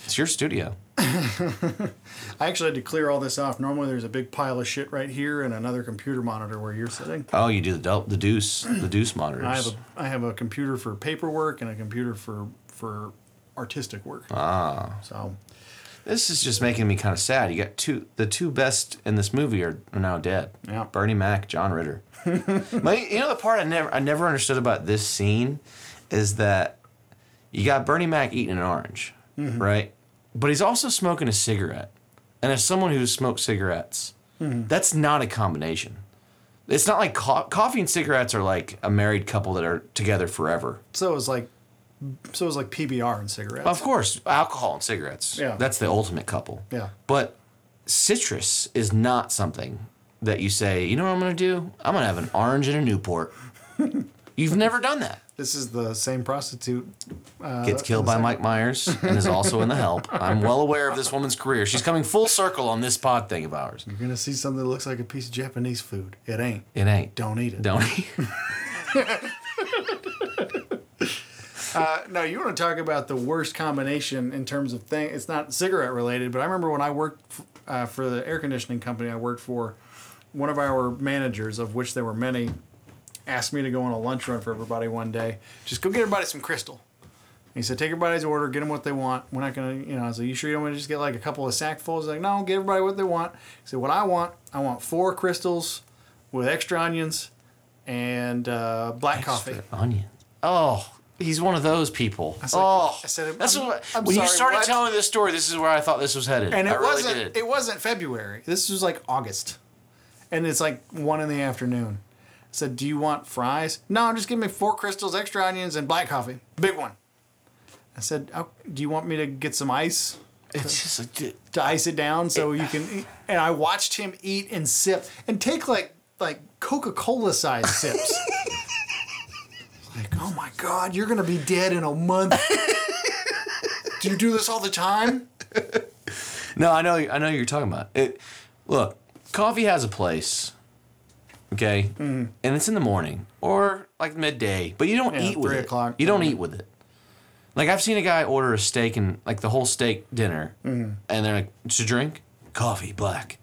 it's your studio. [LAUGHS] I actually had to clear all this off. Normally, there's a big pile of shit right here and another computer monitor where you're sitting. Oh, you do the del- the deuce the deuce monitors. I have a I have a computer for paperwork and a computer for for artistic work. ah, So this is just making me kind of sad. You got two the two best in this movie are, are now dead. Yeah. Bernie Mac, John Ritter. [LAUGHS] My, you know the part I never I never understood about this scene is that you got Bernie Mac eating an orange, mm-hmm. right? But he's also smoking a cigarette. And as someone who smokes cigarettes, mm-hmm. that's not a combination. It's not like co- coffee and cigarettes are like a married couple that are together forever. so it was like so it was like PBR and cigarettes. Of course, alcohol and cigarettes. Yeah. That's the ultimate couple. Yeah. But citrus is not something that you say, you know what I'm going to do? I'm going to have an orange and a Newport. [LAUGHS] You've never done that. This is the same prostitute. Uh, Gets killed by Mike Myers and is also in The Help. [LAUGHS] I'm well aware of this woman's career. She's coming full circle on this pod thing of ours. You're gonna see something that looks like a piece of Japanese food. It ain't. It ain't. Don't eat it. Don't. [LAUGHS] Uh, no, you want to talk about the worst combination in terms of thing. It's not cigarette related, but I remember when I worked f- uh, for the air conditioning company I worked for, one of our managers, of which there were many, asked me to go on a lunch run for everybody one day. Just go get everybody some Krystal. He said, take everybody's order, get them what they want. We're not gonna, you know. I was like, you sure you don't want to just get like a couple of sackfuls? He's like, no, get everybody what they want. He said, what I want, I want four Krystals with extra onions and uh, black coffee. Onions. Oh, he's one of those people. like- oh, I said, that's I'm- what, I'm when you started what? telling me this story. This is where I thought this was headed. and it I wasn't did. it wasn't February. This was like August, and it's like one in the afternoon. I said, "Do you want fries?" No, I'm just give me four Krystals, extra onions, and black coffee, big one. I said, oh, "Do you want me to get some ice It's just like, dude, to ice it down so you can?" Eat? And I watched him eat and sip and take like like Coca Cola sized sips. [LAUGHS] like, oh my god, you're gonna be dead in a month. do you do this all the time? No, I know. I know what you're talking about. It. Look, coffee has a place. Okay, and it's in the morning or like midday, but you don't. Yeah, eat with three it. o'clock. You don't eat with it. Like I've seen a guy order a steak and like the whole steak dinner, Mm-hmm. and they're like, "Just a drink, coffee, black.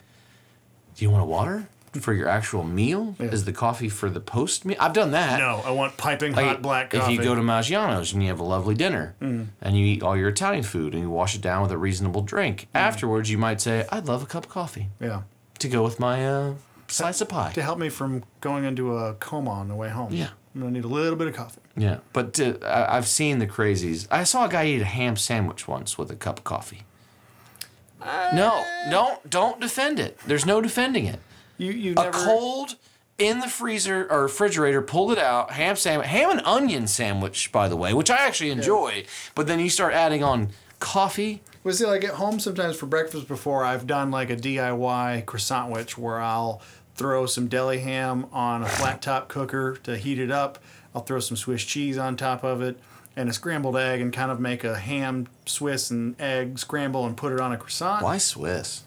Do you want a water for your actual meal? Is the coffee for the post meal? I've done that. No, I want piping Like, hot black coffee. Mm. If you go to Maggiano's and you have a lovely dinner and you eat all your Italian food and you wash it down with a reasonable drink, Mm. afterwards you might say, I'd love a cup of coffee yeah. to go with my uh, slice of pie. to help me from going into a coma on the way home. Yeah. I'm gonna need a little bit of coffee. Yeah, but uh, I- I've seen the crazies. I saw a guy eat a ham sandwich once with a cup of coffee. no, don't don't defend it. There's no defending it. You you A never cold in the freezer or refrigerator, pulled it out, ham sandwich, ham and onion sandwich, by the way, which I actually enjoy. But then you start adding on coffee. was see, like at home sometimes for breakfast before I've done like a DIY croissant witch where I'll throw some deli ham on a flat top cooker to heat it up. I'll throw some Swiss cheese on top of it and a scrambled egg and kind of make a ham Swiss and egg scramble and put it on a croissant. Why Swiss?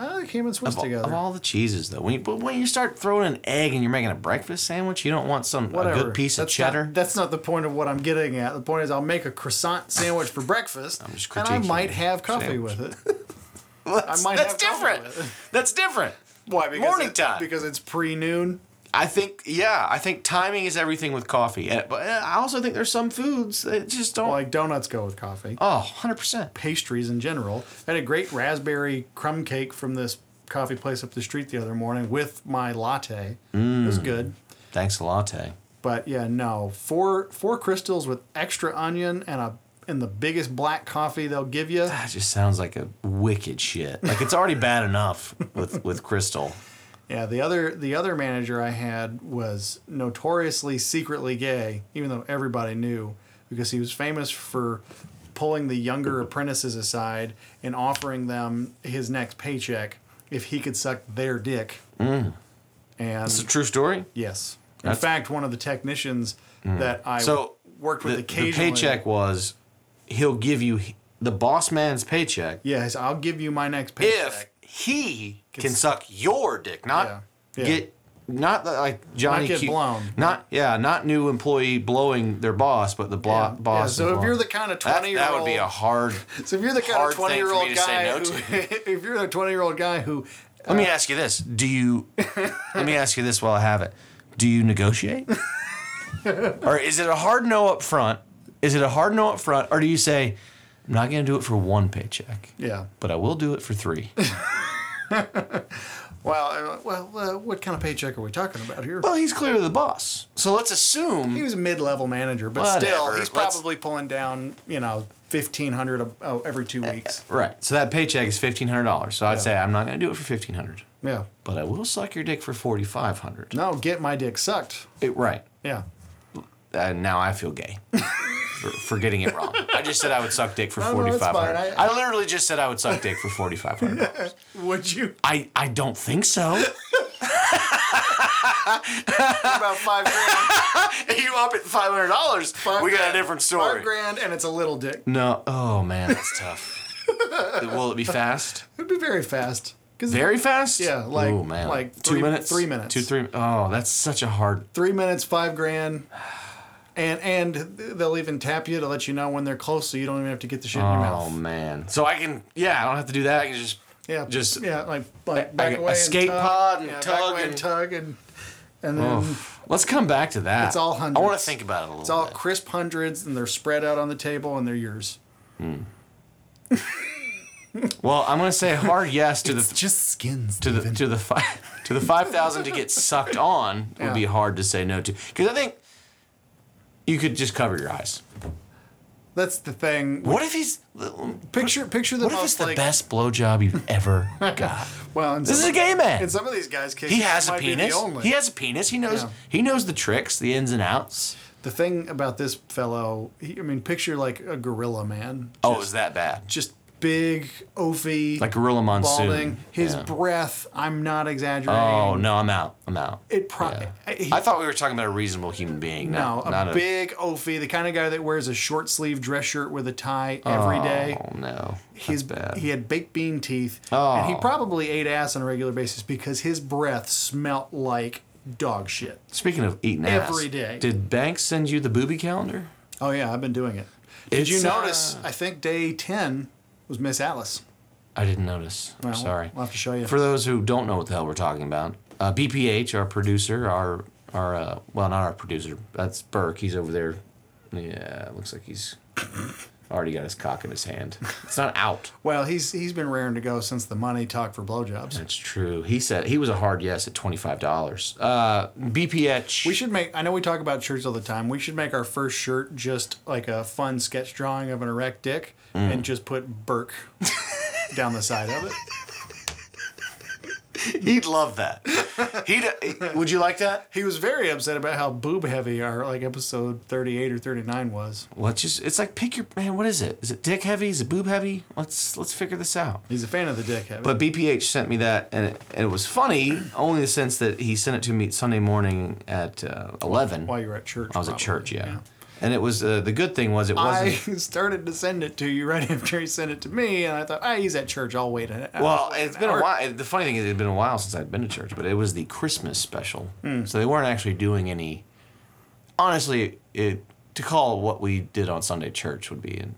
I like ham and Swiss Of, together. of all the cheeses, though, when you, but when you start throwing an egg and you're making a breakfast sandwich, you don't want some a good piece of cheddar. Not, that's not the point of what I'm getting at. The point is, I'll make a croissant sandwich for breakfast, [LAUGHS] I'm just and I might have coffee sandwich. with it. [LAUGHS] that's, might that's have different. with it. That's different. Why? Because Morning time. Because it's pre noon. I think, yeah, I think timing is everything with coffee. And- But uh, I also think there's some foods that just don't. Like donuts go with coffee. oh, 100%. Pastries in general. I had a great raspberry crumb cake from this coffee place up the street the other morning with my latte. It was good. Thanks latte. But yeah, no. Four four Krystals with extra onion and a and the biggest black coffee they'll give you. That just sounds like a wicked shit. Like it's already bad enough with, with Krystal. Yeah, the other the other manager I had was notoriously secretly gay, even though everybody knew, because he was famous for pulling the younger apprentices aside and offering them his next paycheck if he could suck their dick. Mm. And It's a true story. yes, in That's- fact, one of the technicians mm. that I So worked with the, the occasionally. paycheck was he'll give you h- the boss man's paycheck Yes, I'll give you my next paycheck. if he can suck your dick, not Yeah. Yeah. get not the- like Johnny not get Q- blown. Not yeah, not new employee blowing their boss, but the blo- Yeah. boss. Yeah, so is if you're the kind of That- 20 year that old would be a hard. [LAUGHS] So if you're the kind of twenty year old me to say guy no who, [LAUGHS] if you're the twenty year old guy who, Let me uh, ask you this: Do you? [LAUGHS] let me ask you this while I have it. Do you negotiate, or is it a hard no up front? Is it a hard no up front, or do you say, "I'm not going to do it for one paycheck, yeah, but I will do it for three? [LAUGHS] well, uh, well, uh, what kind of paycheck are we talking about here? well, he's clearly the boss, so let's assume He was a mid level manager, but Whatever, still, he's let's- probably pulling down, you know, fifteen hundred oh, every two weeks. right. So that paycheck is fifteen hundred dollars. So I'd say I'm not going to do it for fifteen hundred, Yeah. but I will suck your dick for forty five hundred. No, get my dick sucked. Right. Yeah. Uh, now I feel gay for, for getting it wrong. I just said I would suck dick for [LAUGHS] No, forty five hundred. I, I- literally just said I would suck dick for forty five hundred dollars. [LAUGHS] Would you? I I don't think so. [LAUGHS] About five grand. And you up at five hundred dollars? Five We got a different Five story. grand, and it's a little dick. No. Oh man, that's tough. Will it be fast? It'd be very fast. Very fast? Yeah, like- oh, man. like two minutes, three minutes. two three. Oh, that's such a hard. three minutes, five grand. And and they'll even tap you to let you know when they're close, so you don't even have to get the shit in your oh, mouth. Oh man. So I can. Yeah, I don't have to do that. I can just. Yeah, Just yeah, like, like back away a and tug. pod and yeah, back tug away and and- tug and and then Oh, let's come back to that. It's all hundreds. I want to think about it a little it's all bit. crisp hundreds, and they're spread out on the table, and they're yours. Hmm. Well, I'm gonna say a hard [LAUGHS] yes to the just skins. to the to the five to the five thousand to get sucked on would be hard to say no to because I think you could just cover your eyes. That's the thing. What if he's Picture picture the what if most it's the like best blowjob you've ever got? [LAUGHS] well. And This is some- a gay man. And some of these guys, cases, He has a might be the penis. only. He has a penis. He knows Yeah. he knows the tricks, the ins and outs. The thing about this fellow, he, I mean, picture like a gorilla man. Oh, Just- is that bad? just big, oafy, Like Gorilla Monsoon. balding. His Yeah. breath, I'm not exaggerating. Oh no, I'm out. I'm out. It pro- Yeah. I- thought we were talking about a reasonable human being. No, Not, a not a big oafy, the kind of guy that wears a short sleeve dress shirt with a tie every day. Oh no, His that's bad. he had baked bean teeth, and he Oh. probably ate ass on a regular basis because his breath smelt like dog shit. Speaking of eating ass, Every day. Did Banks send you the booby calendar? Oh yeah, I've been doing it. Did you notice? uh, I think day ten was Miss Alice. I didn't notice. I'm Well, Sorry. I'll have to show you. For those who don't know what the hell we're talking about, uh, BPH, our producer, our our uh, well, not our producer. That's Burke. He's over there. Yeah, looks like he's already got his cock in his hand. It's not out. [LAUGHS] well, he's he's been raring to go since the money talk for blowjobs. That's true. He said he was a hard yes at twenty five dollars. Uh, BPH. We should make. I know we talk about shirts all the time. We should make our first shirt just like a fun sketch drawing of an erect dick, Mm. and just put Burke down the side of it. He'd love that. He'd. Would you like that? He was very upset about how boob heavy our like episode thirty eight or thirty nine was. Well, it's just it's like pick your man. What is it? Is it dick heavy? Is it boob heavy? Let's let's figure this out. He's a fan of the dick heavy. But BPH sent me that, and it, and it was funny only in the sense that he sent it to me Sunday morning at uh, eleven. while you were at church, I was at probably. church, yeah. And it was uh, the good thing was it wasn't. I [LAUGHS] started to send it to you right [LAUGHS] after he sent it to me, and I thought, ah, he's at church. I'll wait. An, well, it's been a while. The funny thing is, it had been a while since I'd been to church, but it was the Christmas special, Hmm. so they weren't actually doing any. Honestly, it to call what we did on Sunday church would be in,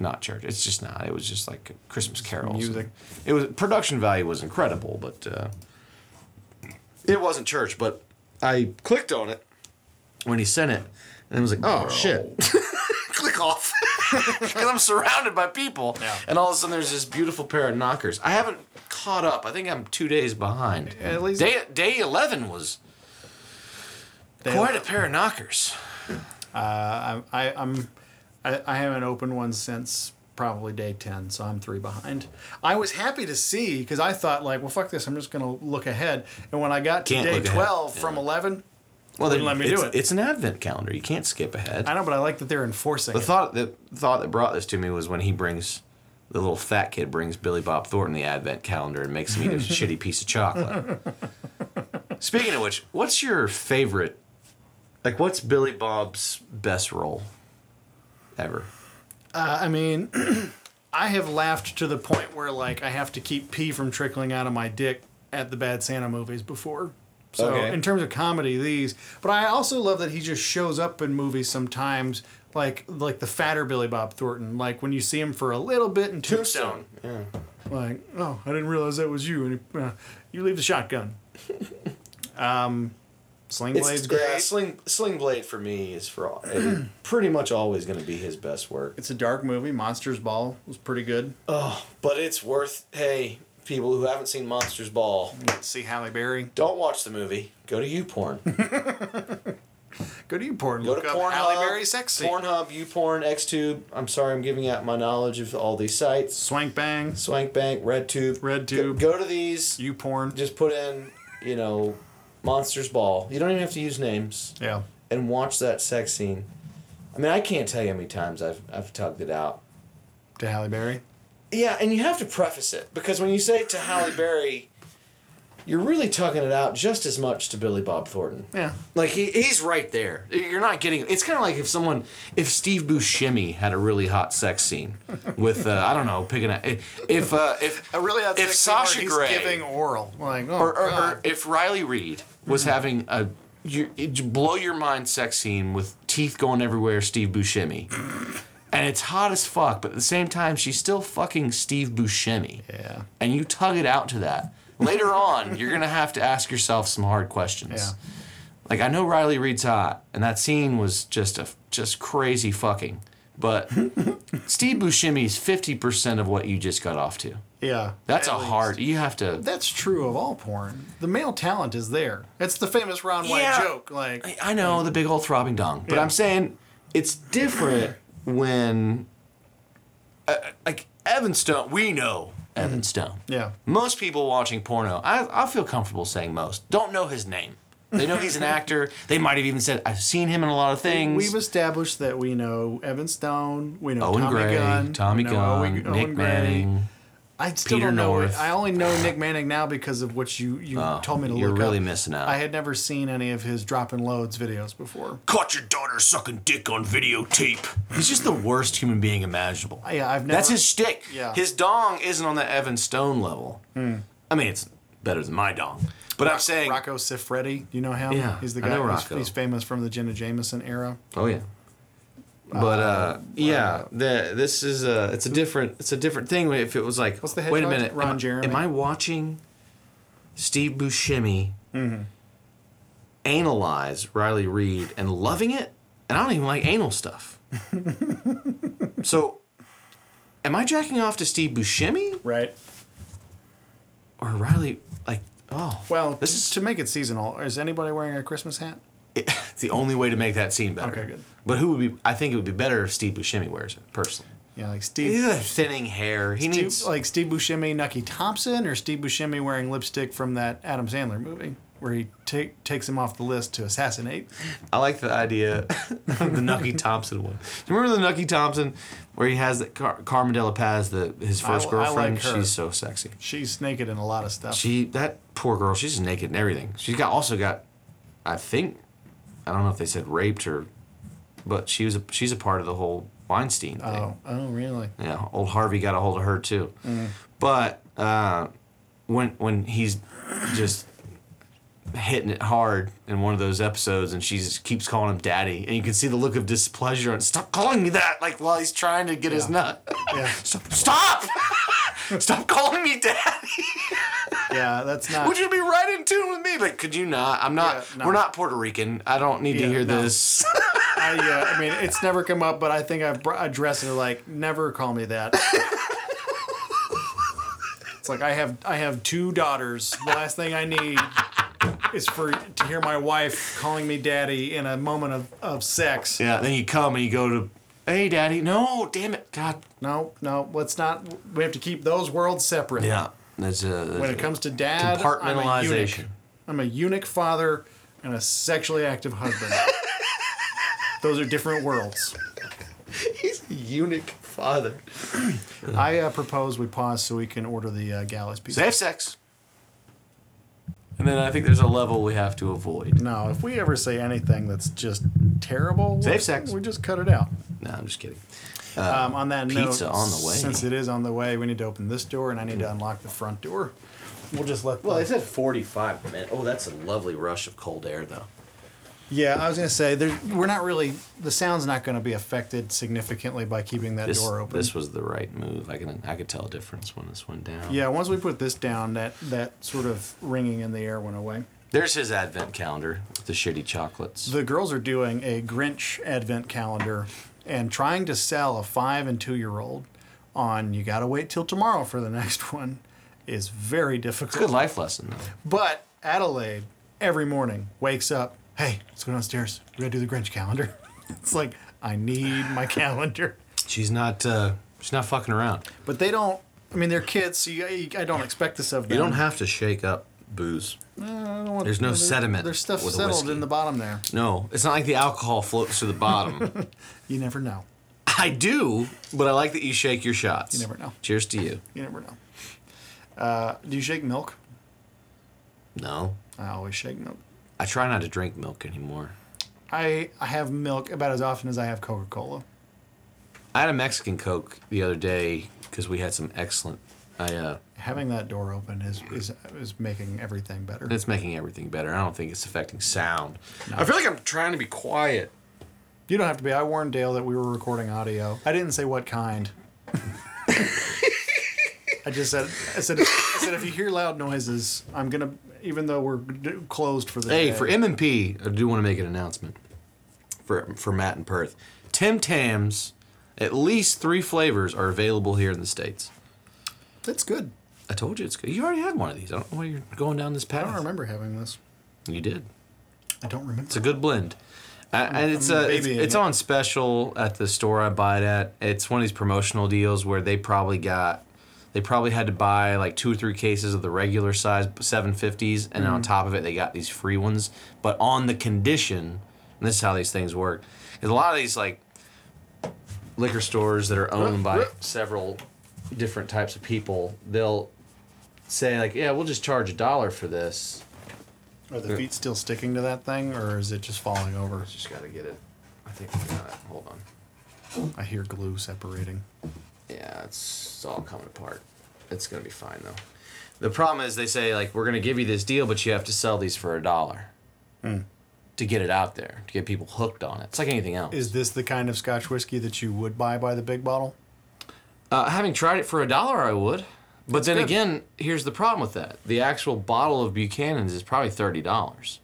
not church. It's just not. It was just like Christmas carols. music. It was production value was incredible, but uh, it wasn't church. But I clicked on it when he sent it, and it was like, oh shit. [LAUGHS] Click off. [LAUGHS] Because I'm surrounded by people. And all of a sudden there's this beautiful pair of knockers. I haven't caught up. I think I'm two days behind. At least- day, day 11 was They- quite a pair of knockers. Uh, I, I, I'm, I, I haven't opened one since probably day 10, so I'm three behind. I was happy to see because I thought, like, well, fuck this, I'm just going to look ahead. And when I got to Can't day look ahead, 12 yeah. from 11, Well, Wouldn't let me do it. It's an advent calendar. You can't skip ahead. I know, but I like that they're enforcing The it. thought that thought that brought this to me was when he brings the little fat kid brings Billy Bob Thornton the advent calendar and makes him eat a [LAUGHS] shitty piece of chocolate. Speaking of which, what's your favorite? Like, what's Billy Bob's best role ever? Uh, I mean, [CLEARS THROAT] I have laughed to the point where, like, I have to keep pee from trickling out of my dick at the Bad Santa movies before. So, Okay. in terms of comedy, these. But I also love that he just shows up in movies sometimes, like like the fatter Billy Bob Thornton. Like when you see him for a little bit in Tombstone. Yeah. Like, oh, I didn't realize that was you. And uh, you leave the shotgun. [LAUGHS] um, Sling Blade's great. Yeah, Sling Sling Blade for me is for all, [CLEARS THROAT] pretty much always going to be his best work. It's a dark movie. Monsters Ball was pretty good. Oh, but it's worth. Hey, people who haven't seen Monsters Ball, See Halle Berry. don't watch the movie. Go to YouPorn. [LAUGHS] Go to YouPorn. Go to Pornhub. Halle Berry sex scene. Pornhub, YouPorn, XTube. I'm sorry, I'm giving out my knowledge of all these sites. Swank Bang. Swankbank, RedTube. RedTube. Go, go to these. YouPorn. Just put in, you know, Monsters Ball. You don't even have to use names. Yeah. And watch that sex scene. I mean, I can't tell you how many times I've I've tugged it out. To Halle Berry. Yeah, and you have to preface it because when you say it to Halle Berry, you're really tugging it out just as much to Billy Bob Thornton. Yeah. Like he, he's right there. You're not getting. It's kind of like if someone, if Steve Buscemi had a really hot sex scene with, uh, I don't know, picking a, if uh, if A really hot if sex scene where Sasha he's Grey giving oral. Like, oh, or, or, or if Riley Reid was having a you, blow your mind sex scene with teeth going everywhere, Steve Buscemi. And it's hot as fuck, but at the same time, she's still fucking Steve Buscemi. Yeah. And you tug it out to that. Later [LAUGHS] on, you're gonna have to ask yourself some hard questions. Yeah. Like I know Riley Reid's hot, and that scene was just a just crazy fucking. But [LAUGHS] Steve Buscemi is fifty percent of what you just got off to. Yeah. That's a least. hard. You have to. That's true of all porn. The male talent is there. It's the famous Ron White Yeah. joke. Like, I- I know the big old throbbing dong, but Yeah. I'm saying it's different when, uh, like Evan Stone. We know Evan Stone. yeah. Most people watching porno, I I feel comfortable saying most don't know his name. They know he's an [LAUGHS] actor. They might have even said I've seen him in a lot of things. We've established that we know Evan Stone, we know Owen Tommy Gray, Gunn, Tommy Gunn, Owen- Nick Owen Gray. Manning. I still Peter don't know. North. I only know Nick Manning now because of what you you Oh, told me to look you're really up. missing out. I had never seen any of his dropping loads videos before. Caught your daughter sucking dick on videotape. He's just the worst human being imaginable. Yeah, I've never. That's his shtick. Yeah. His dong isn't on the Evan Stone level. Hmm. I mean, it's better than my dong. But I'm saying. Rocco Siffredi. Do you know him? Yeah, he's the guy. I guy. know who's- Rocco. He's famous from the Jenna Jameson era. Oh yeah. But uh, yeah, the, this is a it's a different it's a different thing. If it was like, What's the wait a hedgehog? minute, Ron am, I- Jeremy? am I watching Steve Buscemi Mm-hmm. analyze Riley Reid and loving it? And I don't even like anal stuff. [LAUGHS] so, am I jacking off to Steve Buscemi Right. or Riley? Like, oh, Well, this this is is to make it seasonal. Is anybody wearing a Christmas hat? [LAUGHS] it's the only way to make that scene better. Okay, good. But who would be? I think it would be better if Steve Buscemi wears it personally. Yeah, like Steve. He's got thinning hair. He Steve, needs like Steve Buscemi, Nucky Thompson, or Steve Buscemi wearing lipstick from that Adam Sandler movie where he take, takes him off the list to assassinate. I like the idea [LAUGHS] of the Nucky Thompson one. Do you remember the Nucky Thompson where he has that Car- Carmen De La Paz, the his first I- I like girlfriend? She's so sexy. She's naked in a lot of stuff. She that poor girl. She's naked in everything. She's got also got, I think, I don't know if they said raped her, but she was a, she's a part of the whole Weinstein thing. oh, oh, really? Yeah, old Harvey got a hold of her too. But uh, when when he's just hitting it hard in one of those episodes, and she just keeps calling him daddy, and you can see the look of displeasure and stop calling me that, like while he's trying to get his nut. Yeah, [LAUGHS] Stop! Stop! [LAUGHS] Stop calling me daddy. [LAUGHS] yeah. That's not. Would you be right in tune with me? Like, could you not? I'm not. Yeah, no. We're not Puerto Rican. I don't need to hear no. this. [LAUGHS] I, uh, I mean, it's never come up, but I think I've addressed it like, never call me that. it's like I have I have two daughters. The last thing I need is for to hear my wife calling me daddy in a moment of, of sex. Yeah, then you come and you go to Hey, Daddy. No, damn it. God. No, no, let's not. We have to keep those worlds separate. Yeah. That's a. That's When it a- comes to dad, I'm a Compartmentalization. eunuch. I'm a eunuch father and a sexually active husband. [LAUGHS] those are different worlds. He's a eunuch father. [CLEARS THROAT] I uh, propose we pause so we can order the uh, Gallus pizza. Safe sex. And then I think there's a level we have to avoid. No, if we ever say anything that's just terrible, Safe we'll- sex. We just cut it out. No, I'm just kidding. Um, on that pizza note, on the way. since it is on the way, we need to open this door, and I need to unlock the front door. We'll just let. Well, the- it said 45 minutes. Oh, that's a lovely rush of cold air, though. yeah, I was gonna say there, we're not really. The sound's not going to be affected significantly by keeping that This, door open. this was the right move. I can I could tell a difference when this went down. yeah, once we put this down, that that sort of ringing in the air went away. There's his advent calendar with the shitty chocolates. The girls are doing a Grinch advent calendar and trying to sell a five and two year old on you got to wait till tomorrow for the next one is very difficult. It's a good life lesson, though. But Adelaide every morning wakes up, hey, let's go downstairs. We gotta do the Grinch calendar. [LAUGHS] it's like I need my [LAUGHS] calendar. She's not uh, she's not fucking around. But they don't. I mean, they're kids, so you, I don't expect this of them. You don't have to shake up booze. I don't want- There's no sediment There's stuff with a settled whiskey. in the bottom there. No, it's not like the alcohol floats to the bottom. [LAUGHS] You never know. I do, but I like that you shake your shots. You never know. Cheers to you. You never know. Uh, do you shake milk? No, I always shake milk. I try not to drink milk anymore. I I have milk about as often as I have Coca Cola. I had a Mexican Coke the other day because we had some excellent. I uh, Having that door open is is is making everything better. it's making everything better. I don't think it's affecting sound. I feel like I'm trying to be quiet. You don't have to be. I warned Dale that we were recording audio. I didn't say what kind. [LAUGHS] I just said I said I said if you hear loud noises, I'm gonna even though we're d- closed for the Hey, day. for M and P, I do want to make an announcement for for Matt and Perth. Tim Tams, at least three flavors are available here in the states. That's good. I told you it's good. You already had one of these. I don't know why you're going down this path. I don't remember having this. You did. I don't remember. It's a good blend. Uh, and it's, uh, it's babying it's it. on special at the store I buy it at. It's one of these promotional deals where they probably got they probably had to buy like two or three cases of the regular size 750s and Mm-hmm. on top of it they got these free ones but on the condition and this is how these things work is a lot of these like liquor stores that are owned by several different types of people they'll say like yeah we'll just charge a dollar for this Are the feet still sticking to that thing, or is it just falling over? just gotta get it i think we got it hold on I hear glue separating. Yeah, it's, it's all coming apart. It's gonna be fine though. The problem is they say like we're gonna give you this deal, but you have to sell these for a dollar to get it out there to get people hooked on it. It's like anything else. Is this the kind of Scotch whiskey that you would buy by the big bottle? uh, having tried it for a dollar, I would. But then good. again, here's the problem with that: the actual bottle of Buchanan's is probably thirty dollars.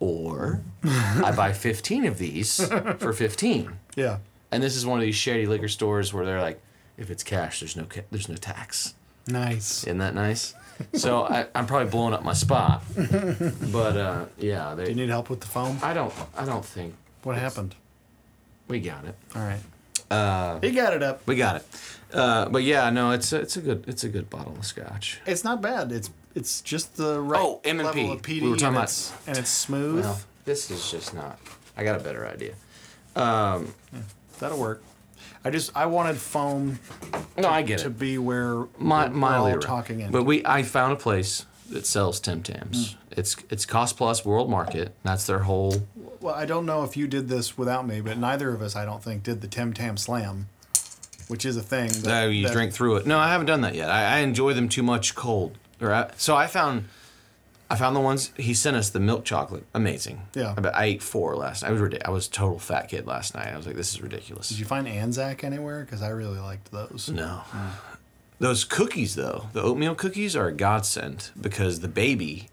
Or I buy [LAUGHS] fifteen of these for fifteen. Yeah. And this is one of these shady liquor stores where they're like, if it's cash, there's no ca- there's no tax. Nice. Isn't that nice? [LAUGHS] So I, I'm probably blowing up my spot. But uh, yeah, Do you need help with the foam? I don't I don't think What happened? we got it. All right. Uh, he got it up. We got it. Uh, but yeah, no, it's a, it's a good it's a good bottle of scotch. It's not bad. It's it's just the right Oh, M&P. level of PD, We were talking and about- it's, and it's smooth. Well, this is just not. I got a better idea. That'll work. I just I wanted foam No, I get to it. be where My, we're mildly all right. talking in. But we I found a place that sells Tim Tams. It's it's cost plus world market. That's their whole well, I don't know if you did this without me, but neither of us, I don't think, did the Tim Tam Slam, which is a thing. That, Oh, you that- drink through it. No, I haven't done that yet. I, I enjoy them too much cold. Or I, so I found, I found the ones he sent us the milk chocolate. Amazing. Yeah. I, bet I ate four last night. I was ridic- I was a total fat kid last night. I was like, this is ridiculous. Did you find Anzac anywhere? Because I really liked those. no. Hmm. Those cookies though, the oatmeal cookies are a godsend because the baby,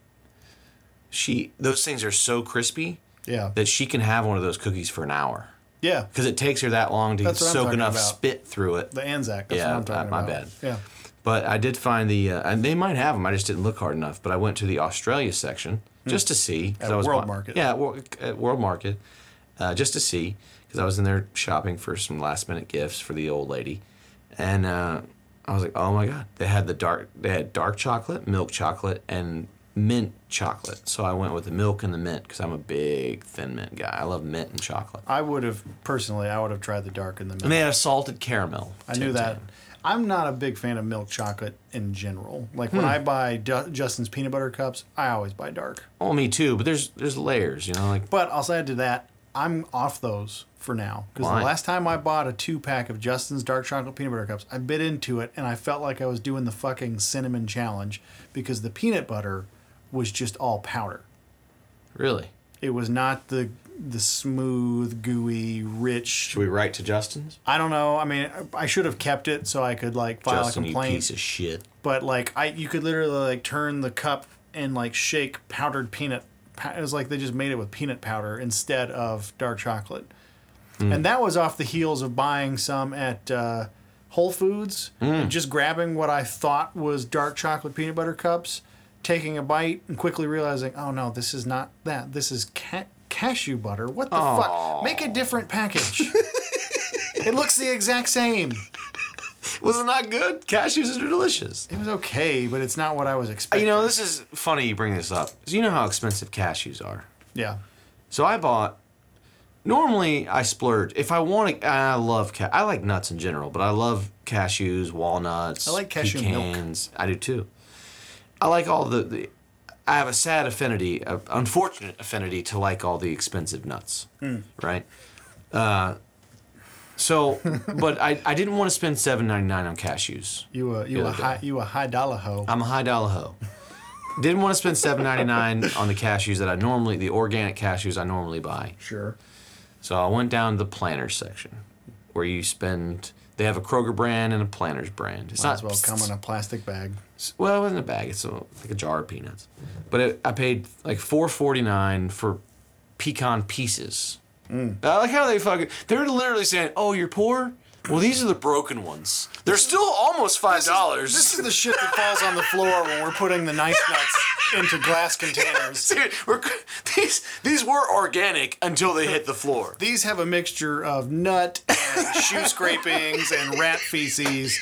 she those things are so crispy Yeah. that she can have one of those cookies for an hour Yeah. because it takes her that long to That's soak enough about. spit through it. The Anzac. That's Yeah, what I'm talking my about. bad. Yeah. But I did find the, uh, and they might have them. I just didn't look hard enough. But I went to the Australia section just to see. At I was World Market. Yeah, at World Market, uh, just to see because I was in there shopping for some last minute gifts for the old lady, and uh, I was like, oh my god, they had the dark, they had dark chocolate, milk chocolate, and mint chocolate. So I went with the milk and the mint because I'm a big thin mint guy. I love mint and chocolate. I would have personally. I would have tried the dark and the milk. And they had a salted caramel. I knew that. I'm not a big fan of milk chocolate in general. Like when hmm. I buy Du- Justin's peanut butter cups, I always buy dark. Oh, me too. But there's there's layers, you know, like But I'll add to that, I'm off those for now. Because Why? the last time I bought a two pack of Justin's dark chocolate peanut butter cups, I bit into it and I felt like I was doing the fucking cinnamon challenge because the peanut butter was just all powder. really. It was not the the smooth, gooey, rich. Should we write to Justin's? I don't know. I mean, I should have kept it so I could like file Justin, a you complaint. piece of shit. but like I you could literally like turn the cup and like shake powdered peanut pa- it was like they just made it with peanut powder instead of dark chocolate and that was off the heels of buying some at uh, whole foods and just grabbing what i thought was dark chocolate peanut butter cups taking a bite and quickly realizing oh no this is not that this is ca- cashew butter what the fuck make a different package [LAUGHS] it looks the exact same Was it not good? Cashews are delicious. it was okay but it's not what i was expecting You know, this is funny you bring this up. 'cause You know how expensive cashews are. yeah So I bought. Normally, I splurge if I want to. I love ca- I like nuts in general, but I love cashews, walnuts. I like cashew milk. I do too. I like all the, the. I have a sad affinity, a unfortunate affinity to like all the expensive nuts, Hmm. right? Uh, so, but I, I didn't want to spend seven ninety nine on cashews. You a you a high you a high dollar hoe. I'm a high dollar hoe. Didn't want to spend seven ninety nine on the cashews that I normally, the organic cashews I normally buy. Sure. So I went down to the planters section, where you spend. They have a Kroger brand and a Planters brand. It's Might not as well come in a plastic bag. well, it wasn't a bag. It's a, like a jar of peanuts. But it, I paid like four forty nine for pecan pieces. Mm. I like how they fucking. They're literally saying, "Oh, you're poor." Well, these are the broken ones. They're still almost five dollars. This is the shit that falls on the floor when we're putting the nice nuts into glass containers. [LAUGHS] Dude, we're, these these were organic until they hit the floor. These have a mixture of nut and shoe scrapings and rat feces,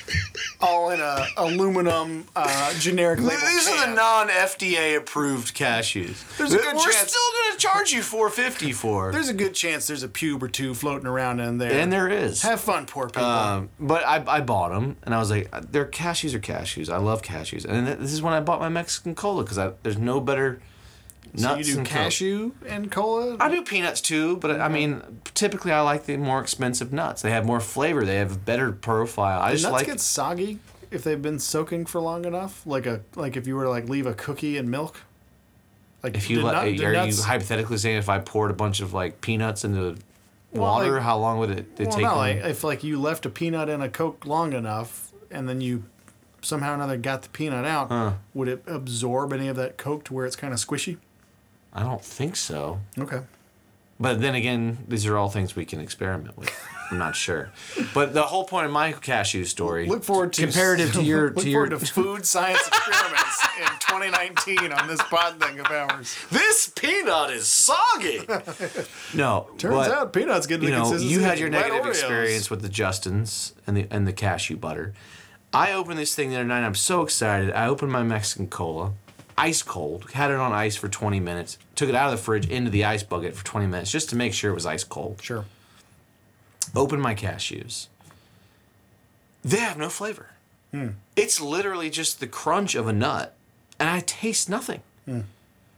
all in a aluminum uh, generic label. These are the non FDA approved cashews. There's a good chance. We're chance- still gonna charge you four fifty for. There's a good chance there's a pube or two floating around in there. and there is. Have fun, poor people. Um, but I, I bought them, and I was like, "They're cashews or cashews. I love cashews." And th- this is when I bought my Mexican cola because there's no better nuts so you do Coke. cashew and cola? I do peanuts too, but I mean, typically I like the more expensive nuts. They have more flavor. They have a better profile. I Do just nuts like. get soggy if they've been soaking for long enough? Like a like if you were to like leave a cookie in milk. Like if you let, nut- are do you hypothetically saying if I poured a bunch of like peanuts into Well, water, like- how long would it, it well, take? no, like if like you left a peanut in a coke long enough, and then you somehow or another got the peanut out, would it absorb any of that coke to where it's kind of squishy? I don't think so. Okay. But then again, these are all things we can experiment with. I'm not sure. But the whole point of my cashew story, Look forward to comparative to [LAUGHS] your look to your forward to food science experiments in 2019 on this pod thing of ours. this peanut is soggy. no, Turns but, out peanuts get the you know you had your negative Oreos. experience with the Justins and the and the cashew butter. I opened this thing the other night. I'm so excited. I opened my Mexican cola, ice cold. Had it on ice for 20 minutes. Took it out of the fridge into the ice bucket for 20 minutes just to make sure it was ice cold. Sure. Open my cashews. They have no flavor. Hmm. It's literally just the crunch of a nut, and I taste nothing. Hmm.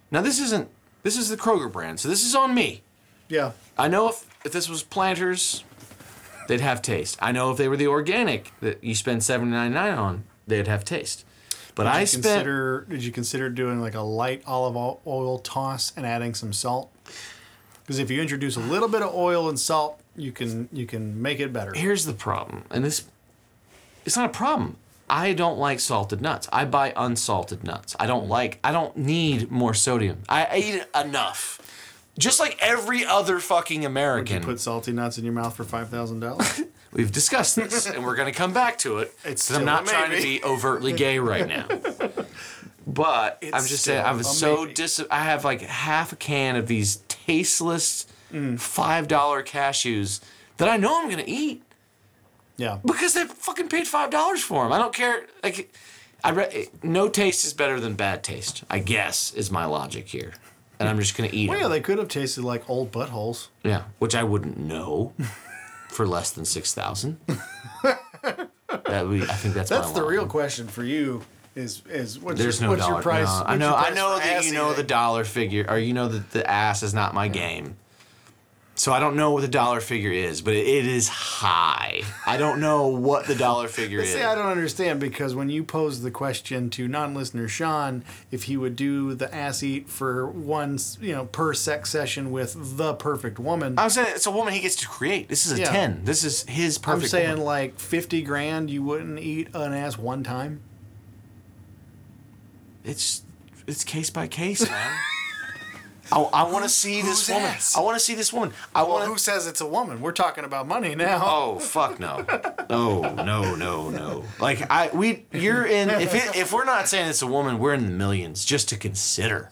Now this isn't. This is the Kroger brand, so this is on me. Yeah. I know if if this was Planters, they'd have taste. I know if they were the organic that you spend seven ninety nine on, they'd have taste. But Did I spent. consider did you consider doing like a light olive oil toss and adding some salt? Because if you introduce a little bit of oil and salt, you can you can make it better. Here's the problem, and this. It's not a problem. I don't like salted nuts. I buy unsalted nuts. I don't like. I don't need more sodium. I eat enough. Just like every other fucking American. You put salty nuts in your mouth for five thousand dollars. [LAUGHS] We've discussed this, [LAUGHS] and we're going to come back to it. It's I'm not trying to be overtly gay right now. [LAUGHS] But I'm just saying, I was a so dis. I have like half a can of these tasteless mm. five dollar cashews that I know I'm gonna eat Yeah. because they fucking paid five dollars for them. I don't care. Like, I re- no taste is better than bad taste. I guess is my logic here, and I'm just gonna eat Well, yeah, they could have tasted like old buttholes. Yeah, which I wouldn't know [LAUGHS] for less than six thousand. [LAUGHS] that would, I think that's That's the real question for you. Is is what's There's your, no what's dollar. your price? no. I know. I know that you know the dollar figure, or you know that the ass is not my game. So I don't know what the dollar figure is, but it, it is high. I don't know what the dollar figure [LAUGHS] is. See, I don't understand because when you posed the question to non-listener Sean if he would do the ass eat for one, you know, per sex session with the perfect woman, I'm saying it's a woman he gets to create. This is a Yeah. ten. This is his perfect. I'm saying woman. like fifty grand, you wouldn't eat an ass one time. it's it's case by case, man. [LAUGHS] I, I want to see this woman. ass? I want to see this woman. I Well, want who says it's a woman? We're talking about money now. Oh fuck no. No, no, no, no. Like I we you're in if it, if we're not saying it's a woman, we're in the millions just to consider.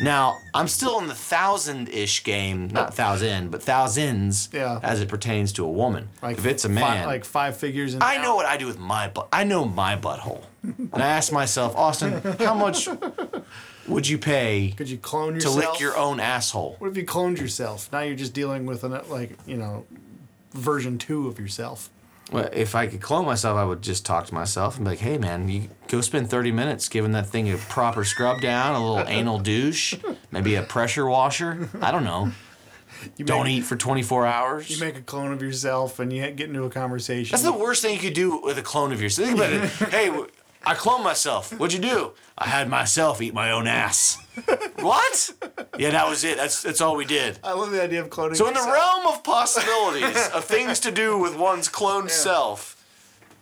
Now, I'm still in the thousand-ish game, not thousand, but thousands Yeah. as it pertains to a woman. Like if it's a man, like five figures. In I know what I do with my butt. I know my butthole. And I ask myself, Austin, how much would you pay Could you clone yourself to yourself? lick your own asshole? What if you cloned yourself? Now you're just dealing with an uh, like you know, version two of yourself. Well, if I could clone myself, I would just talk to myself and be like, "Hey, man, you go spend thirty minutes giving that thing a proper scrub down, a little anal [LAUGHS] douche, maybe a pressure washer. I don't know. You Don't make, eat for twenty four hours. You make a clone of yourself and you get into a conversation. That's the worst thing you could do with a clone of yourself. Think about it. [LAUGHS] hey, w- I cloned myself. What'd you do? I had myself eat my own ass. [LAUGHS] what? Yeah, that was it. That's that's all we did. I love the idea of cloning. So in the yourself. realm of possibilities of things to do with one's cloned self,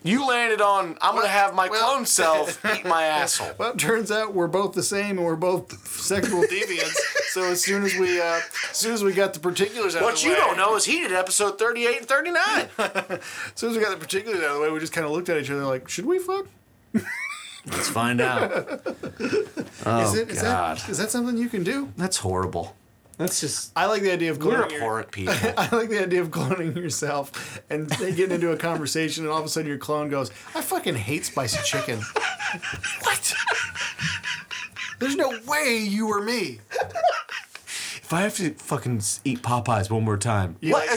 you landed on I'm gonna have my well- cloned self [LAUGHS] eat my asshole. Well, it turns out we're both the same and we're both [LAUGHS] sexual deviants. so as soon as we, uh, as soon as we got the particulars out of the way. What the you way, don't know is he did episode 38 and 39. as soon as we got the particulars out of the way, we just kind of looked at each other like, should we fuck? Let's find out. [LAUGHS] Oh is it? Is God, that is that something you can do? that's horrible. That's just I like the idea of we're cloning. your- abhorrent [LAUGHS] people. I like the idea of cloning yourself and they get into a conversation, and all of a sudden your clone goes, "I fucking hate spicy chicken." [LAUGHS] what? There's no way you were me. If I have to fucking eat Popeyes one more time, You what?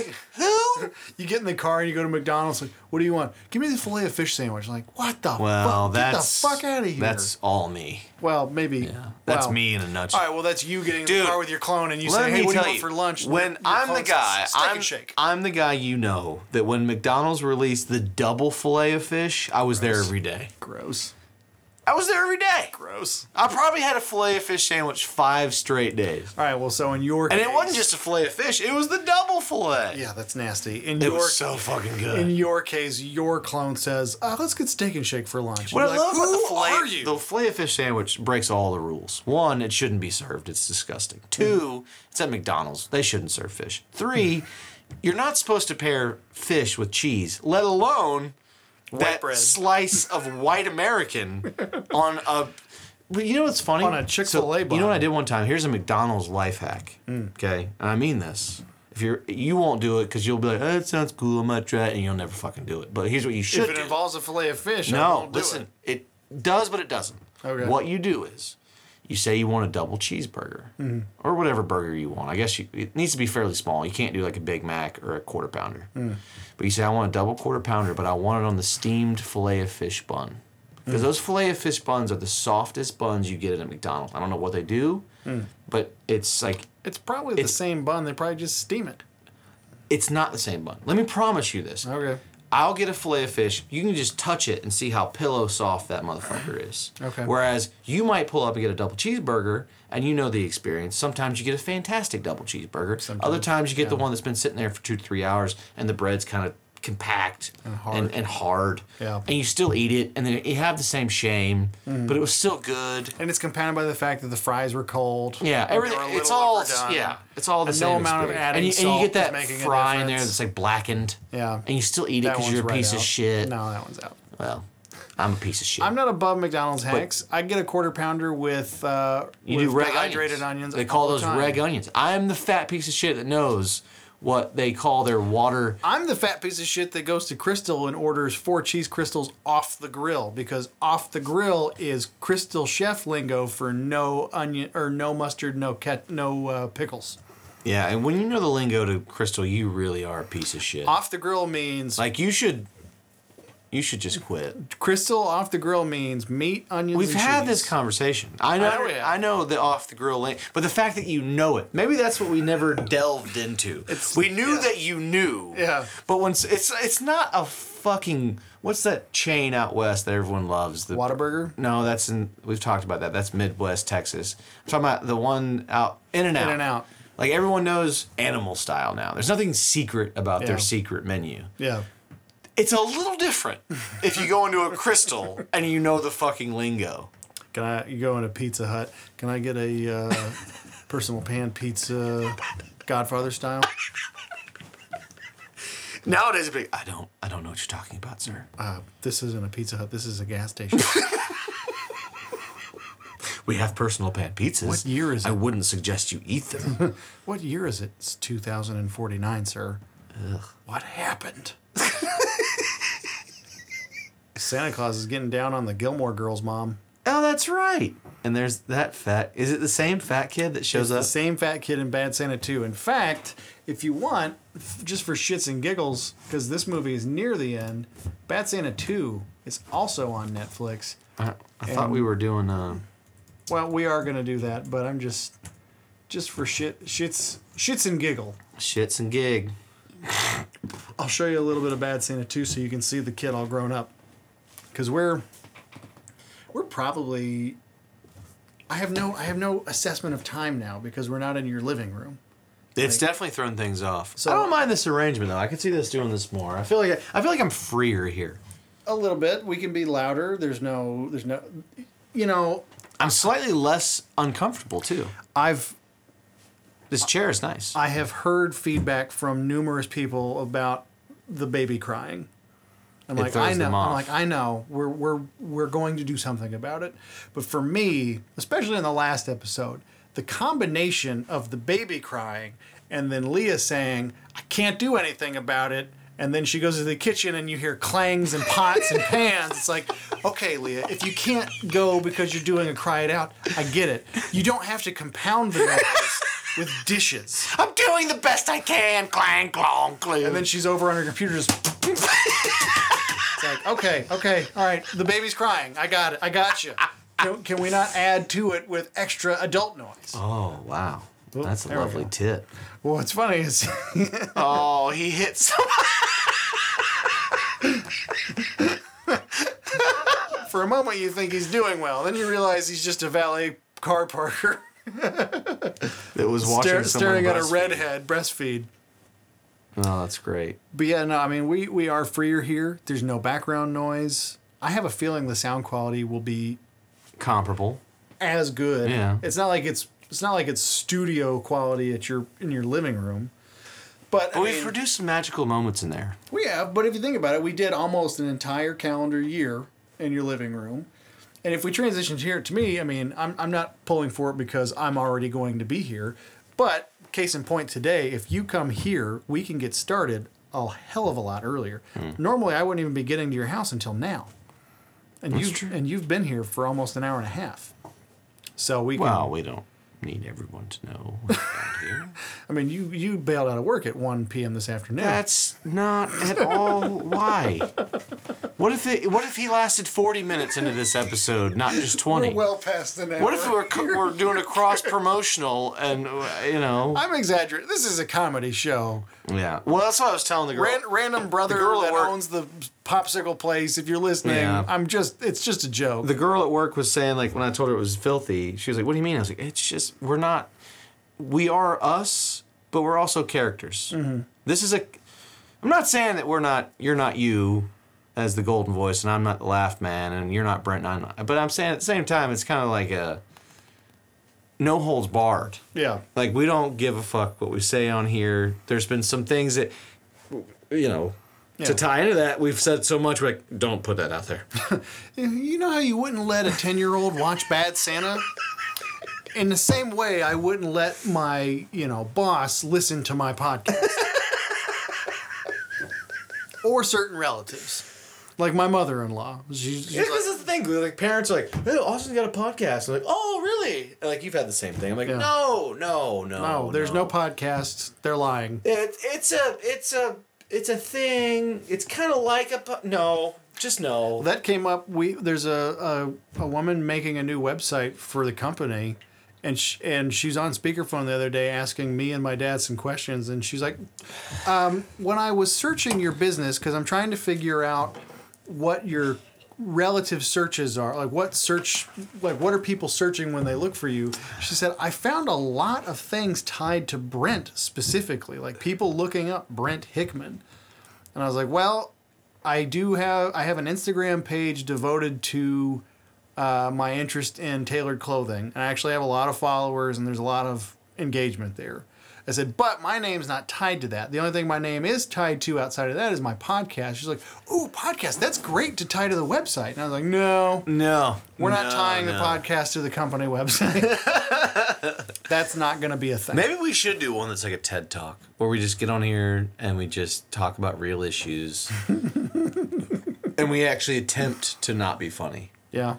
[LAUGHS] You get in the car and you go to McDonald's. Like, what do you want? Give me the fillet of fish sandwich. Like, what the Well, fuck? that's Get the fuck out of here. That's all me. well, maybe. Yeah, that's Wow. me in a nutshell. All right, well, that's you getting in Dude, the car with your clone, and you say, "Hey, what do you tell want for lunch?" When I'm the guy, I'm, shake." I'm the guy you know that when McDonald's released the double fillet of fish, I was there every day. Gross. I was there every day. Gross. I probably had a fillet of fish sandwich five straight days. All right, well, so in your And case, it wasn't just a fillet of fish, it was the double fillet. yeah, that's nasty. In It your was so fucking good. in your case, your clone says, uh, "Let's get steak and shake for lunch." What You're I like, love about the "Who fillet, are you?" the fillet of fish sandwich breaks all the rules. One, it shouldn't be served; it's disgusting. Two, it's at McDonald's; they shouldn't serve fish. Three, you're not supposed to pair fish with cheese, let alone that bread. slice of white American [LAUGHS] on a. But you know what's funny? On a Chick-fil-A So, You know what. I did one time? Here's a McDonald's life hack. Okay, and I mean this. If you're, you won't do it because you'll be like, "Oh, that sounds cool. I might try it," and you'll never fucking do it. But here's what you should do. if it do. involves a fillet of fish, I No, listen. it. It. does, but it doesn't. Okay. What you do is, you say you want a double cheeseburger, Mm-hmm. or whatever burger you want. I guess you, it needs to be fairly small. You can't do like a Big Mac or a quarter pounder. Mm. But you say I want a double quarter pounder, but I want it on the steamed fillet of fish bun. Because those fillet of fish buns are the softest buns you get at McDonald's. I don't know what they do, Mm. but it's like It's probably the same bun. They probably just steam it. it's not the same bun. Let me promise you this. Okay. I'll get a fillet of fish. You can just touch it and see how pillow soft that motherfucker is. Okay. Whereas you might pull up and get a double cheeseburger, and you know the experience. Sometimes you get a fantastic double cheeseburger. Other times you get the one that's been sitting there for two to three hours, and the bread's kind of compact and hard. and, hard. Yeah. And you still eat it, and then you have the same shame, Mm. but it was still good. And it's compounded by the fact that the fries were cold. Yeah, everything. It's all overdone. yeah. It's all the And same. no amount of experience. adding and you, and you get that fry in there that's like blackened. Yeah. And you still eat it because you're a right piece of shit. No, that one's out. Well, I'm a piece of shit. I'm not above McDonald's, Hanks. I get a quarter pounder with uh, you with do reg dehydrated onions. onions. They call the those reg onions. I'm the fat piece of shit that knows what they call their water. I'm the fat piece of shit that goes to Krystal and orders four cheese Krystals off the grill because off the grill is Krystal chef lingo for no onion or no mustard, no ket, no uh, pickles. Yeah, and when you know the lingo to Krystal, you really are a piece of shit. Off the grill means Like you should, you should just quit. Krystal off the grill means meat, onions. We've and had cheese. this conversation. I know. Oh, know we. I know the off the grill link, but the fact that you know it, maybe that's what we never delved into. we knew that you knew. Yeah. But once it's it's, it's not a fucking what's that chain out west that everyone loves? The Whataburger? No, that's in. We've talked about that. That's Midwest Texas. I'm talking about the one out in and out. In-N-Out. Like everyone knows animal style now. There's nothing secret about Yeah. their secret menu. Yeah. It's a little different if you go into a Krystal and you know the fucking lingo. Can I? You go into Pizza Hut? Can I get a uh, personal pan pizza, Godfather style? Nowadays, it'd be I don't, I don't know what you're talking about, sir. Uh, this isn't a Pizza Hut. This is a gas station. [LAUGHS] We have personal pan pizzas. What year is it? I wouldn't suggest you eat them. [LAUGHS] what year is it? It's 2049, sir. What happened? [LAUGHS] Santa Claus is getting down on the Gilmore Girls, mom. oh, that's right. And there's that fat. Is it the same fat kid that shows It's the up? same fat kid in Bad Santa 2. In fact, if you want, f- just for shits and giggles, because this movie is near the end, Bad Santa 2 is also on Netflix. I, I thought we were doing. Uh, Well, we are gonna do that, but I'm just, just for shit, shits, shits and giggle. shits and gig. I'll show you a little bit of Bad Santa too, so you can see the kid all grown up. Because we're, we're probably, I have no, I have no assessment of time now because we're not in your living room. It's definitely thrown things off. So- I don't mind this arrangement though. I could see this doing this more. I feel like I, I feel like I'm freer here. A little bit. We can be louder. There's no, there's no, you know, I'm slightly less uncomfortable too. I've This chair is nice. I have heard feedback from numerous people about the baby crying. I'm It like, I know. I'm like, I know. We're we're we're going to do something about it. But for me, especially in the last episode, the combination of the baby crying and then Leah saying, I can't do anything about it. And then she goes to the kitchen and you hear clangs and pots and [LAUGHS] pans. It's like, okay, Leah, if you can't go because you're doing a cry it out, I get it. You don't have to compound the noise with dishes. I'm doing the best I can. Clang, clong, clang. And then she's over on her computer just. it's [LAUGHS] like, okay, okay, all right. The baby's crying. I got it. I got you. Can, can we not add to it with extra adult noise? oh wow, that's a there we lovely go. tit. Well, what's funny is [LAUGHS] Oh, he hit some. for a moment you think he's doing well, then you realize he's just a valet car parker That was watching stare, someone staring at a redhead breastfeed. Oh, that's great. But yeah, no, I mean we we are freer here. There's no background noise. I have a feeling the sound quality will be Comparable. as good. Yeah. It's not like it's it's not like it's studio quality at your in your living room. But But we've mean, produced some magical moments in there. we have, but if you think about it, we did almost an entire calendar year in your living room. And if we transitioned here to me, I mean, I'm I'm not pulling for it because I'm already going to be here. But case in point today, if you come here, we can get started a hell of a lot earlier. Hmm. Normally I wouldn't even be getting to your house until now. And That's you true. and you've been here for almost an hour and a half. So we can Well, we don't need everyone to know [LAUGHS] what's here. I mean, you you bailed out of work at 1 p.m. this afternoon. That's not at all why. What if it, What if he lasted forty minutes into this episode, not just twenty? well past the hour. what if we're co- we're doing a cross [LAUGHS] promotional and you know? I'm exaggerating. This is a comedy show. Yeah. Well, that's what I was telling the girl. Ran, random brother girl that owns the popsicle place. If you're listening, Yeah. I'm just. It's just a joke. the girl at work was saying like when I told her it was filthy, she was like, "What do you mean?" I was like, "It's just we're not. We are us, but we're also characters. Mm-hmm. This is a. I'm not saying that we're not. You're not you, as the golden voice, and I'm not the laugh man, and you're not Brent. And I'm not. But I'm saying at the same time, it's kind of like a. No holds barred. yeah. Like we don't give a fuck what we say on here. There's been some things that, you know, To tie into that, we've said so much. Like, don't put that out there. [LAUGHS] You know how you wouldn't let a 10 year old watch Bad Santa? In the same way, I wouldn't let my, you know, boss listen to my podcast. [LAUGHS] or certain relatives. Like my mother in law. She's, she's Yeah, like, this is the thing. Like parents are like, "Hey, Austin's got a podcast." I'm like, "Oh, really?" And, like you've had the same thing. I'm like, Yeah. "No, no, no, no, there's no podcasts. They're lying. It, it's a, it's a, it's a thing. It's kind of like a po- no, just no. That came up. We there's a, a, a woman making a new website for the company, and sh- and she's on speakerphone the other day asking me and my dad some questions, and she's like, um, "When I was searching your business, because I'm trying to figure out what your relative searches are, like what search, like what are people searching when they look for you?" She said, "I found a lot of things tied to Brent specifically, like people looking up Brent Hickman." And I was like, well, I do have I have an Instagram page devoted to uh, my interest in tailored clothing, and I actually have a lot of followers, and there's a lot of engagement there. I said, but my name's not tied to that. The only thing my name is tied to outside of that is my podcast. She's like, "Ooh, podcast! That's great to tie to the website." And I was like, "No, no, we're not no, tying the podcast to the company website. [LAUGHS] that's not going to be a thing." Maybe we should do one that's like a TED talk, where we just get on here and we just talk about real issues, [LAUGHS] and we actually attempt to not be funny. Yeah.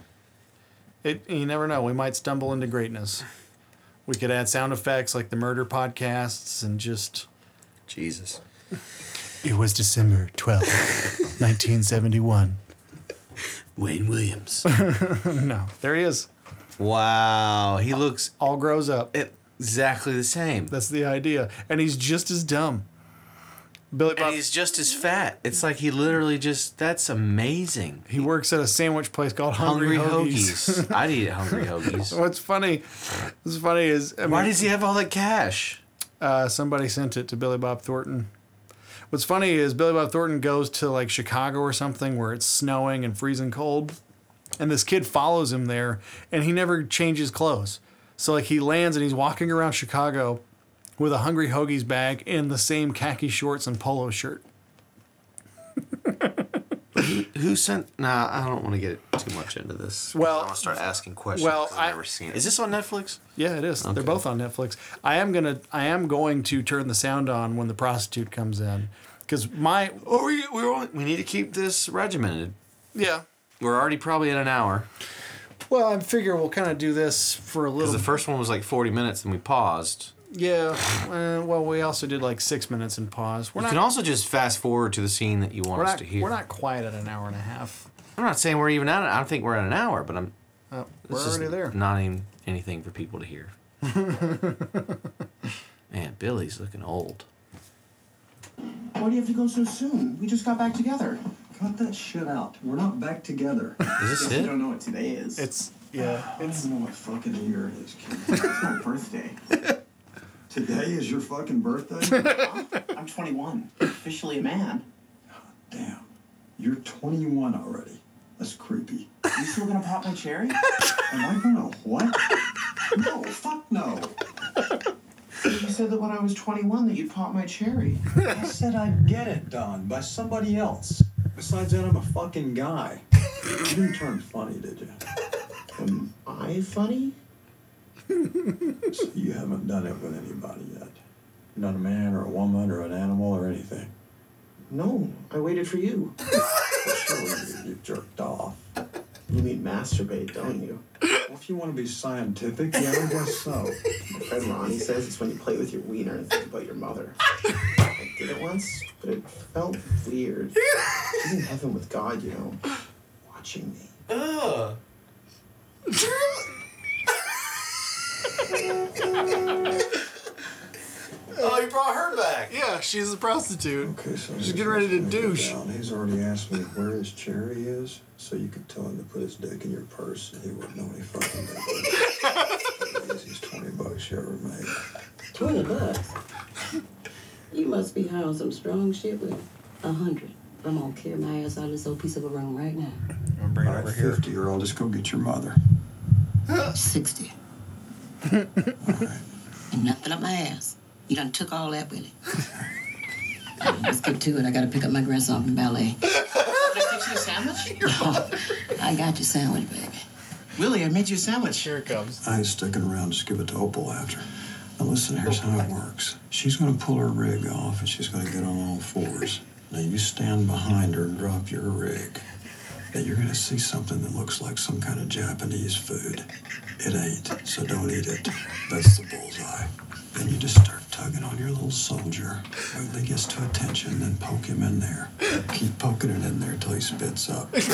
It you never know. We might stumble into greatness. We could add sound effects like the murder podcasts and just Jesus. It was December 12th, 1971. [LAUGHS] Wayne Williams. [LAUGHS] No, there he is. wow, he looks All grows up. exactly the same. That's the idea. And he's just as dumb. Billy Bob And he's just as fat. It's like he literally just. That's amazing. he works at a sandwich place called Hungry, Hungry Hoagies. hoagies. [LAUGHS] I'd eat hungry hoagies. [LAUGHS] What's funny? What's funny is I Why does he have all that cash? uh, somebody sent it to Billy Bob Thornton. What's funny is Billy Bob Thornton goes to like Chicago or something where it's snowing and freezing cold, and this kid follows him there, and he never changes clothes. So like he lands and he's walking around Chicago with a Hungry Hoagies bag and the same khaki shorts and polo shirt. Who sent? Nah, I don't want to get too much into this. Well- I want to start asking questions. Well, I've never seen it. Is this on Netflix? Yeah, it is. Okay. They're both on Netflix. I am gonna, I am going to turn the sound on when the prostitute comes in, because my, Or we we we need to keep this regimented. yeah. We're already probably at an hour Well, I figure we'll kind of do this for a little. because the first one was like forty minutes and we paused. Yeah. Uh, well, we also did like six minutes and pause. We're You not. can also just fast forward to the scene that you want we're us not. to hear. We're not quite at an hour and a half. I'm not saying we're even at it. I don't think we're at an hour, but I'm. This we're is already there. Not even anything for people to hear. [LAUGHS] Man, Billy's looking old. Why do you have to go so soon? We just got back together. Cut that shit out. We're not back together. Is this You it? don't know what today is. It's yeah. I don't know what fucking year it is, kid. It's my [LAUGHS] birthday. Today is your fucking birthday? [LAUGHS] I'm 21. Officially a man. Damn. You're 21 already. That's creepy. You still gonna pop my cherry? [LAUGHS] Am I gonna what? No, fuck no. You said that when I was 21 that you'd pop my cherry. I said I'd get it done by somebody else. Besides that, I'm a fucking guy. You didn't turn funny, did you? Am I funny? So [LAUGHS] you haven't done it with anybody yet. Not a man or a woman or an animal or anything. No, I waited for you. [LAUGHS] Surely you, you jerked off. You mean masturbate, don't you? Well, if you want to be scientific, yeah, I guess so. My friend Ronnie says it's when you play with your wiener and think about your mother. I did it once, but it felt weird. She's in heaven with God, you know, watching me. Ugh. [LAUGHS] oh, you brought her back. Yeah, she's a prostitute. Okay, so She's getting ready to what's gonna go douche. down. He's already asked me where his cherry is, so you could tell him to put his dick in your purse, and he wouldn't know any fucking difference. the easiest twenty bucks you ever made. 20 bucks. You must be high on some strong shit with a hundred. I'm gonna carry my ass out of this old piece of a room right now. I'm gonna bring it All over right, here. fifty, or I'll just go get your mother. 60. And nothing up my ass. You done took all that with it. Let's get to it. I gotta pick up my grandson from ballet. [LAUGHS] Can I fix you a sandwich? [LAUGHS] I got your sandwich, baby. Willie, I made you a sandwich. Here it comes. I ain't sticking around. Just give it to Opal after. Now listen, here's how it works. She's gonna pull her rig off and she's gonna get on all fours. Now you stand behind her and drop your rig. Now you're gonna see something that looks like some kind of Japanese food. It ain't, so don't eat it. That's the bullseye. Then you just start tugging on your little soldier. Wait till he gets to attention, then poke him in there. Keep poking it in there till he spits up. Put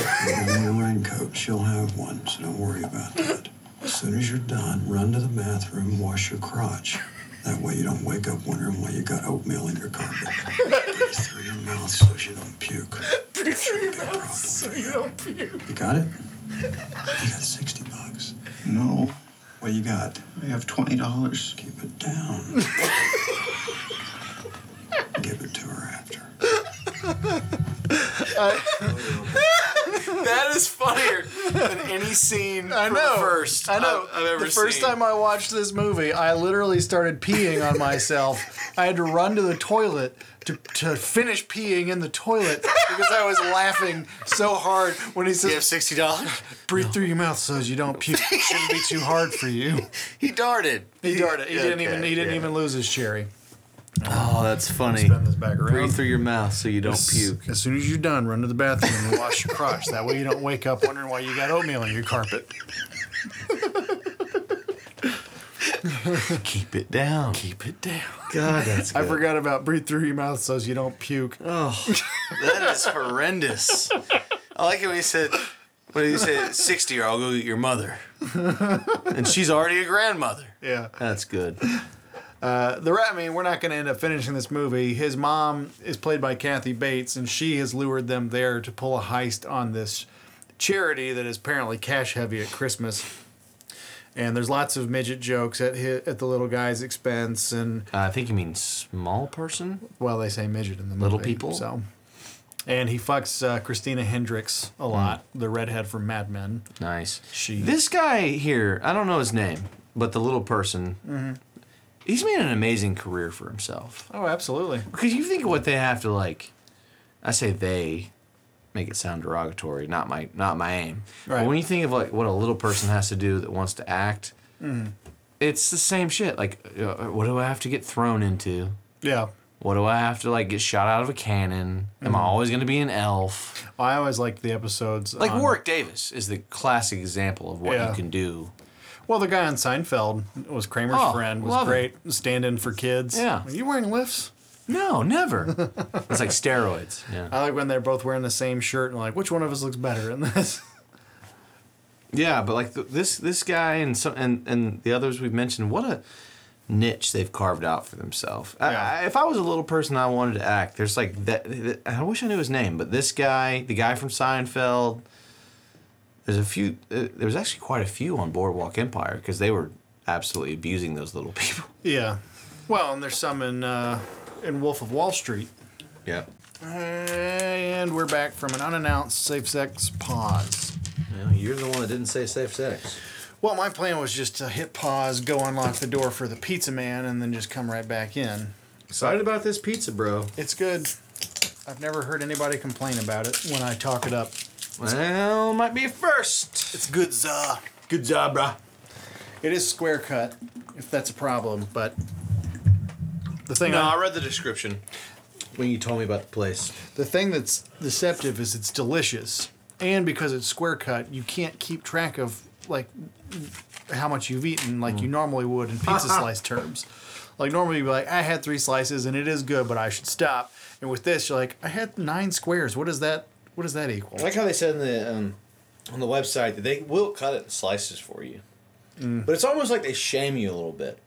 on your raincoat. She'll have one, so don't worry about that. As soon as you're done, run to the bathroom, wash your crotch. That way you don't wake up wondering why you got oatmeal in your carpet. Breathe through your mouth so you don't puke. Through your mouth so you don't puke. You got it? You got 60 bucks. No, What you got? I have twenty dollars. Keep it down. [LAUGHS] Give it to her after. Oh, That is funnier than any scene I know. first I know. I've, I've ever the first seen. time I watched this movie, I literally started peeing on myself. I had to run to the toilet to, to finish peeing in the toilet because I was laughing so hard when he you have sixty dollars. "Breathe through your mouth so as you don't puke." It shouldn't be too hard for you. He darted. He darted. He didn't even. He didn't yeah. even lose his cherry. Oh, that's funny. Spin this back around. Breathe through your mouth so you don't puke. As soon as you're done, run to the bathroom and wash your crotch. That way you don't wake up wondering why you got oatmeal on your carpet. Keep it down. Keep it down. God, that's I forgot about breathe through your mouth so as you don't puke. Oh, that is horrendous. I like it when he said, when he said, 60 or I'll go get your mother. and she's already a grandmother. Yeah. That's good. Uh, the rat. I mean, we're not going to end up finishing this movie. His mom is played by Kathy Bates, and she has lured them there to pull a heist on this charity that is apparently cash heavy at Christmas. And there's lots of midget jokes at hit, at the little guy's expense, and Uh, I think you mean small person? well, they say midget in the movie. Little people? So, and he fucks uh, Christina Hendricks a lot, the redhead from Mad Men. Nice. She- This guy here, I don't know his name, but the little person, he's made an amazing career for himself. Oh, absolutely. Because you think of what they have to like. I say they, make it sound derogatory. Not my not my aim. Right. But when you think of like what a little person has to do that wants to act, Mm-hmm. it's the same shit. Like, uh, what do I have to get thrown into? Yeah. What do I have to like get shot out of a cannon? Am Mm-hmm. I always going to be an elf? I always liked the episodes. Like on- Warwick Davis is the classic example of what Yeah. you can do. Well, the guy on Seinfeld was Kramer's Oh, friend. Was love great. Stand-in for kids. Yeah. Are you wearing lifts? No, never. it's like steroids. [LAUGHS] Yeah. I like when they're both wearing the same shirt and like, which one of us looks better in this? [LAUGHS] Yeah, but like th- this this guy and some and and the others we've mentioned, what a niche they've carved out for themselves. I- Yeah. I, if I was a little person, I wanted to act. There's like that. that- I wish I knew his name, but this guy, the guy from Seinfeld. There's a few. Uh, there was actually quite a few on Boardwalk Empire because they were absolutely abusing those little [LAUGHS] people. yeah. Well, and there's some in uh, in Wolf of Wall Street. Yeah. And we're back from an unannounced safe sex pause. Well, you're the one that didn't say safe sex. Well, my plan was just to hit pause, go unlock the door for the pizza man, and then just come right back in. Excited about this pizza, bro. It's good. I've never heard anybody complain about it when I talk it up. Well, might be a first. It's good, za. Good job, bro. It is square cut, if that's a problem, but the thing No, I- I read the description when you told me about the place. the thing that's deceptive is it's delicious, and because it's square cut, you can't keep track of like how much you've eaten like you mm. normally would in pizza [LAUGHS] slice terms. Like normally you'd be like, I had three slices and it is good, but I should stop. And with this, you're like, I had nine squares. What is that? What does that equal? I like how they said in the um, on the website that they will cut it in slices for you, but it's almost like they shame you a little bit.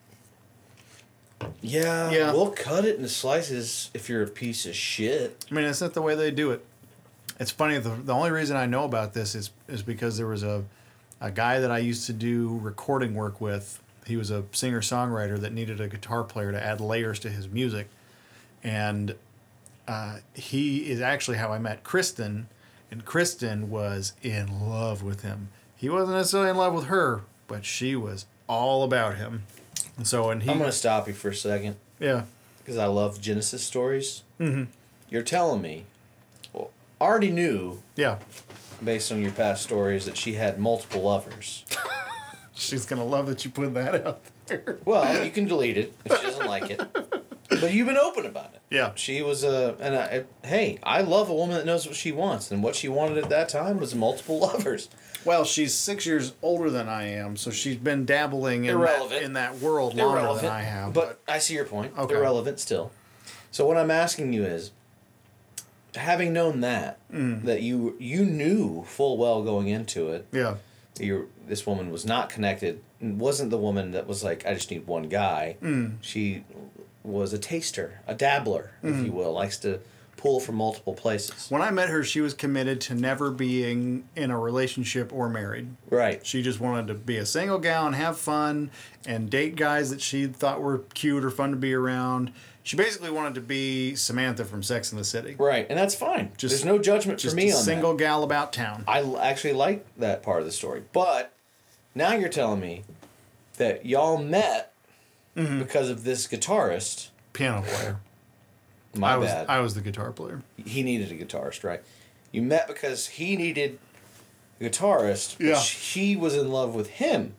Yeah, Yeah. we'll cut it into slices if you're a piece of shit. I mean, it's not the way they do it. It's funny. The, the only reason I know about this is is because there was a a guy that I used to do recording work with. He was a singer songwriter that needed a guitar player to add layers to his music, and uh, he is actually how I met Kristen, and Kristen was in love with him. He wasn't necessarily in love with her, but she was all about him. And so, and he, I'm gonna stop you for a second yeah, because I love Genesis stories. Mm-hmm. You're telling me, well, already knew Yeah. based on your past stories that she had multiple lovers. [LAUGHS] She's gonna love that you put that out there. Well, you can delete it if she doesn't like it. [LAUGHS] But you've been open about it. Yeah. She was a, and I, hey, I love a woman that knows what she wants, and what she wanted at that time was multiple [LAUGHS] lovers. Well, she's six years older than I am, so she's been dabbling in that, in that world longer Irrelevant, than I have. but I see your point. Okay. Irrelevant still. So what I'm asking you is, having known that, Mm. that you you knew full well going into it, yeah, you this woman was not connected wasn't the woman that was like i just need one guy Mm. she was a taster a dabbler Mm. if you will likes to pull from multiple places when I met her, she was committed to never being in a relationship or married. right She just wanted to be a single gal and have fun and date guys that she thought were cute or fun to be around. She basically wanted to be Samantha from Sex and the City. right and that's fine Just- there's no judgment for me a on single that gal about town. I actually like that part of the story but now you're telling me that y'all met Mm-hmm. because of this guitarist Piano player. my I was bad I was the guitar player. he needed a guitarist, right? You met because he needed a guitarist. but Yeah. She was in love with him.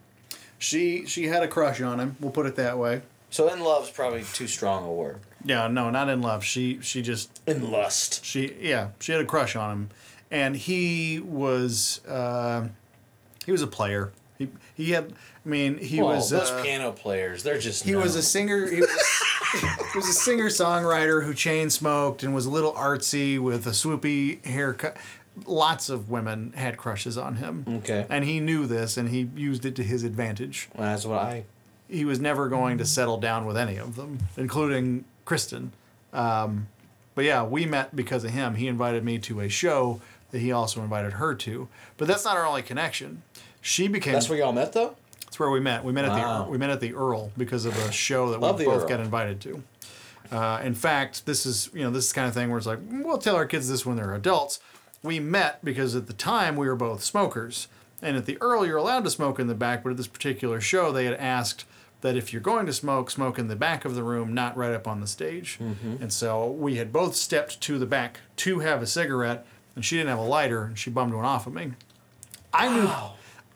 She she had a crush on him. We'll put it that way. So in love's probably too strong a word. Yeah, no, not in love. She she just In lust. she yeah she had a crush on him, and he was uh, he was a player. He he had mean he well, was those uh, piano players, they're just he was a singer. He was, [LAUGHS] he was a singer songwriter who chain smoked and was a little artsy with a swoopy haircut. Lots of women had crushes on him. Okay. and he knew this, and he used it to his advantage. That's what I he was never going to settle down with any of them, including Kristen. Um, but yeah, we met because of him. He invited me to a show that he also invited her to. But that's not our only connection. She became. That's where y'all met though? Where we met. We met at Wow. the we met at the Earl because of a show that we both Earl. got invited to. Uh, in fact, this is you know this is the kind of thing where it's like we'll tell our kids this when they're adults. We met because at the time we were both smokers, and at the Earl you're allowed to smoke in the back, but at this particular show they had asked that if you're going to smoke, smoke in the back of the room, not right up on the stage. Mm-hmm. And so we had both stepped to the back to have a cigarette, and she didn't have a lighter, and she bummed one off of me. I knew,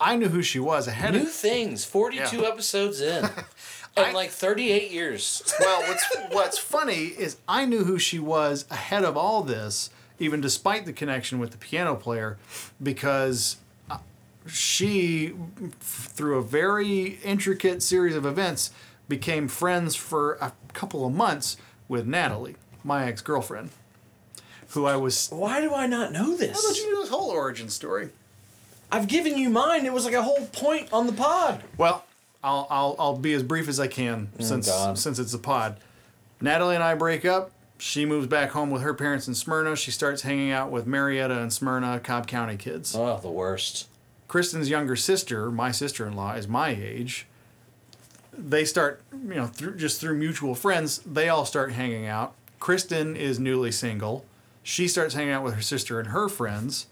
I knew who she was ahead New of things, 42 Yeah. episodes in. [LAUGHS] and like 38 years. well, [LAUGHS] what's what's funny is I knew who she was ahead of all this, even despite the connection with the piano player, because uh, she, through a very intricate series of events, became friends for a couple of months with Natalie, my ex girlfriend, who I was. Why do I not know this? How about you know this whole origin story? I've given you mine. It was like a whole point on the pod. Well, I'll, I'll, I'll be as brief as I can oh, since God. since it's a pod. Natalie and I break up. She moves back home with her parents in Smyrna. She starts hanging out with Marietta and Smyrna, Cobb County kids. Oh, the worst. Kristen's younger sister, my sister-in-law, is my age. They start, you know, through just through mutual friends, they all start hanging out. Kristen is newly single. She starts hanging out with her sister and her friends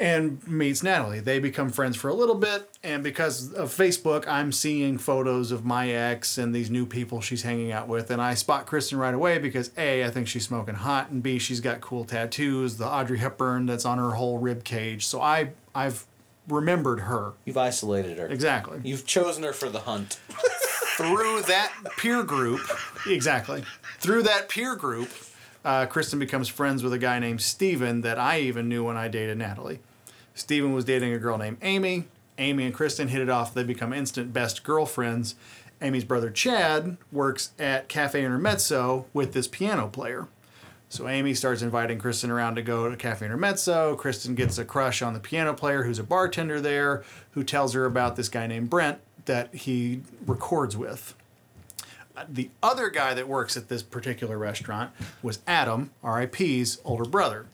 and meets Natalie. They become friends for a little bit, and because of Facebook, I'm seeing photos of my ex and these new people she's hanging out with, and I spot Kristen right away because A, I think she's smoking hot, and B, she's got cool tattoos, the Audrey Hepburn that's on her whole rib cage. So I I've remembered her. You've isolated her. Exactly. You've chosen her for the hunt. Through that peer group, exactly. Through that peer group, uh, Kristen becomes friends with a guy named Steven that I even knew when I dated Natalie. Steven was dating a girl named Amy. Amy and Kristen hit it off. They become instant best girlfriends. Amy's brother Chad works at Cafe Intermezzo with this piano player. So Amy starts inviting Kristen around to go to Cafe Intermezzo. Kristen gets a crush on the piano player who's a bartender there, who tells her about this guy named Brent that he records with. Uh, The other guy that works at this particular restaurant was Adam, RIP's older brother,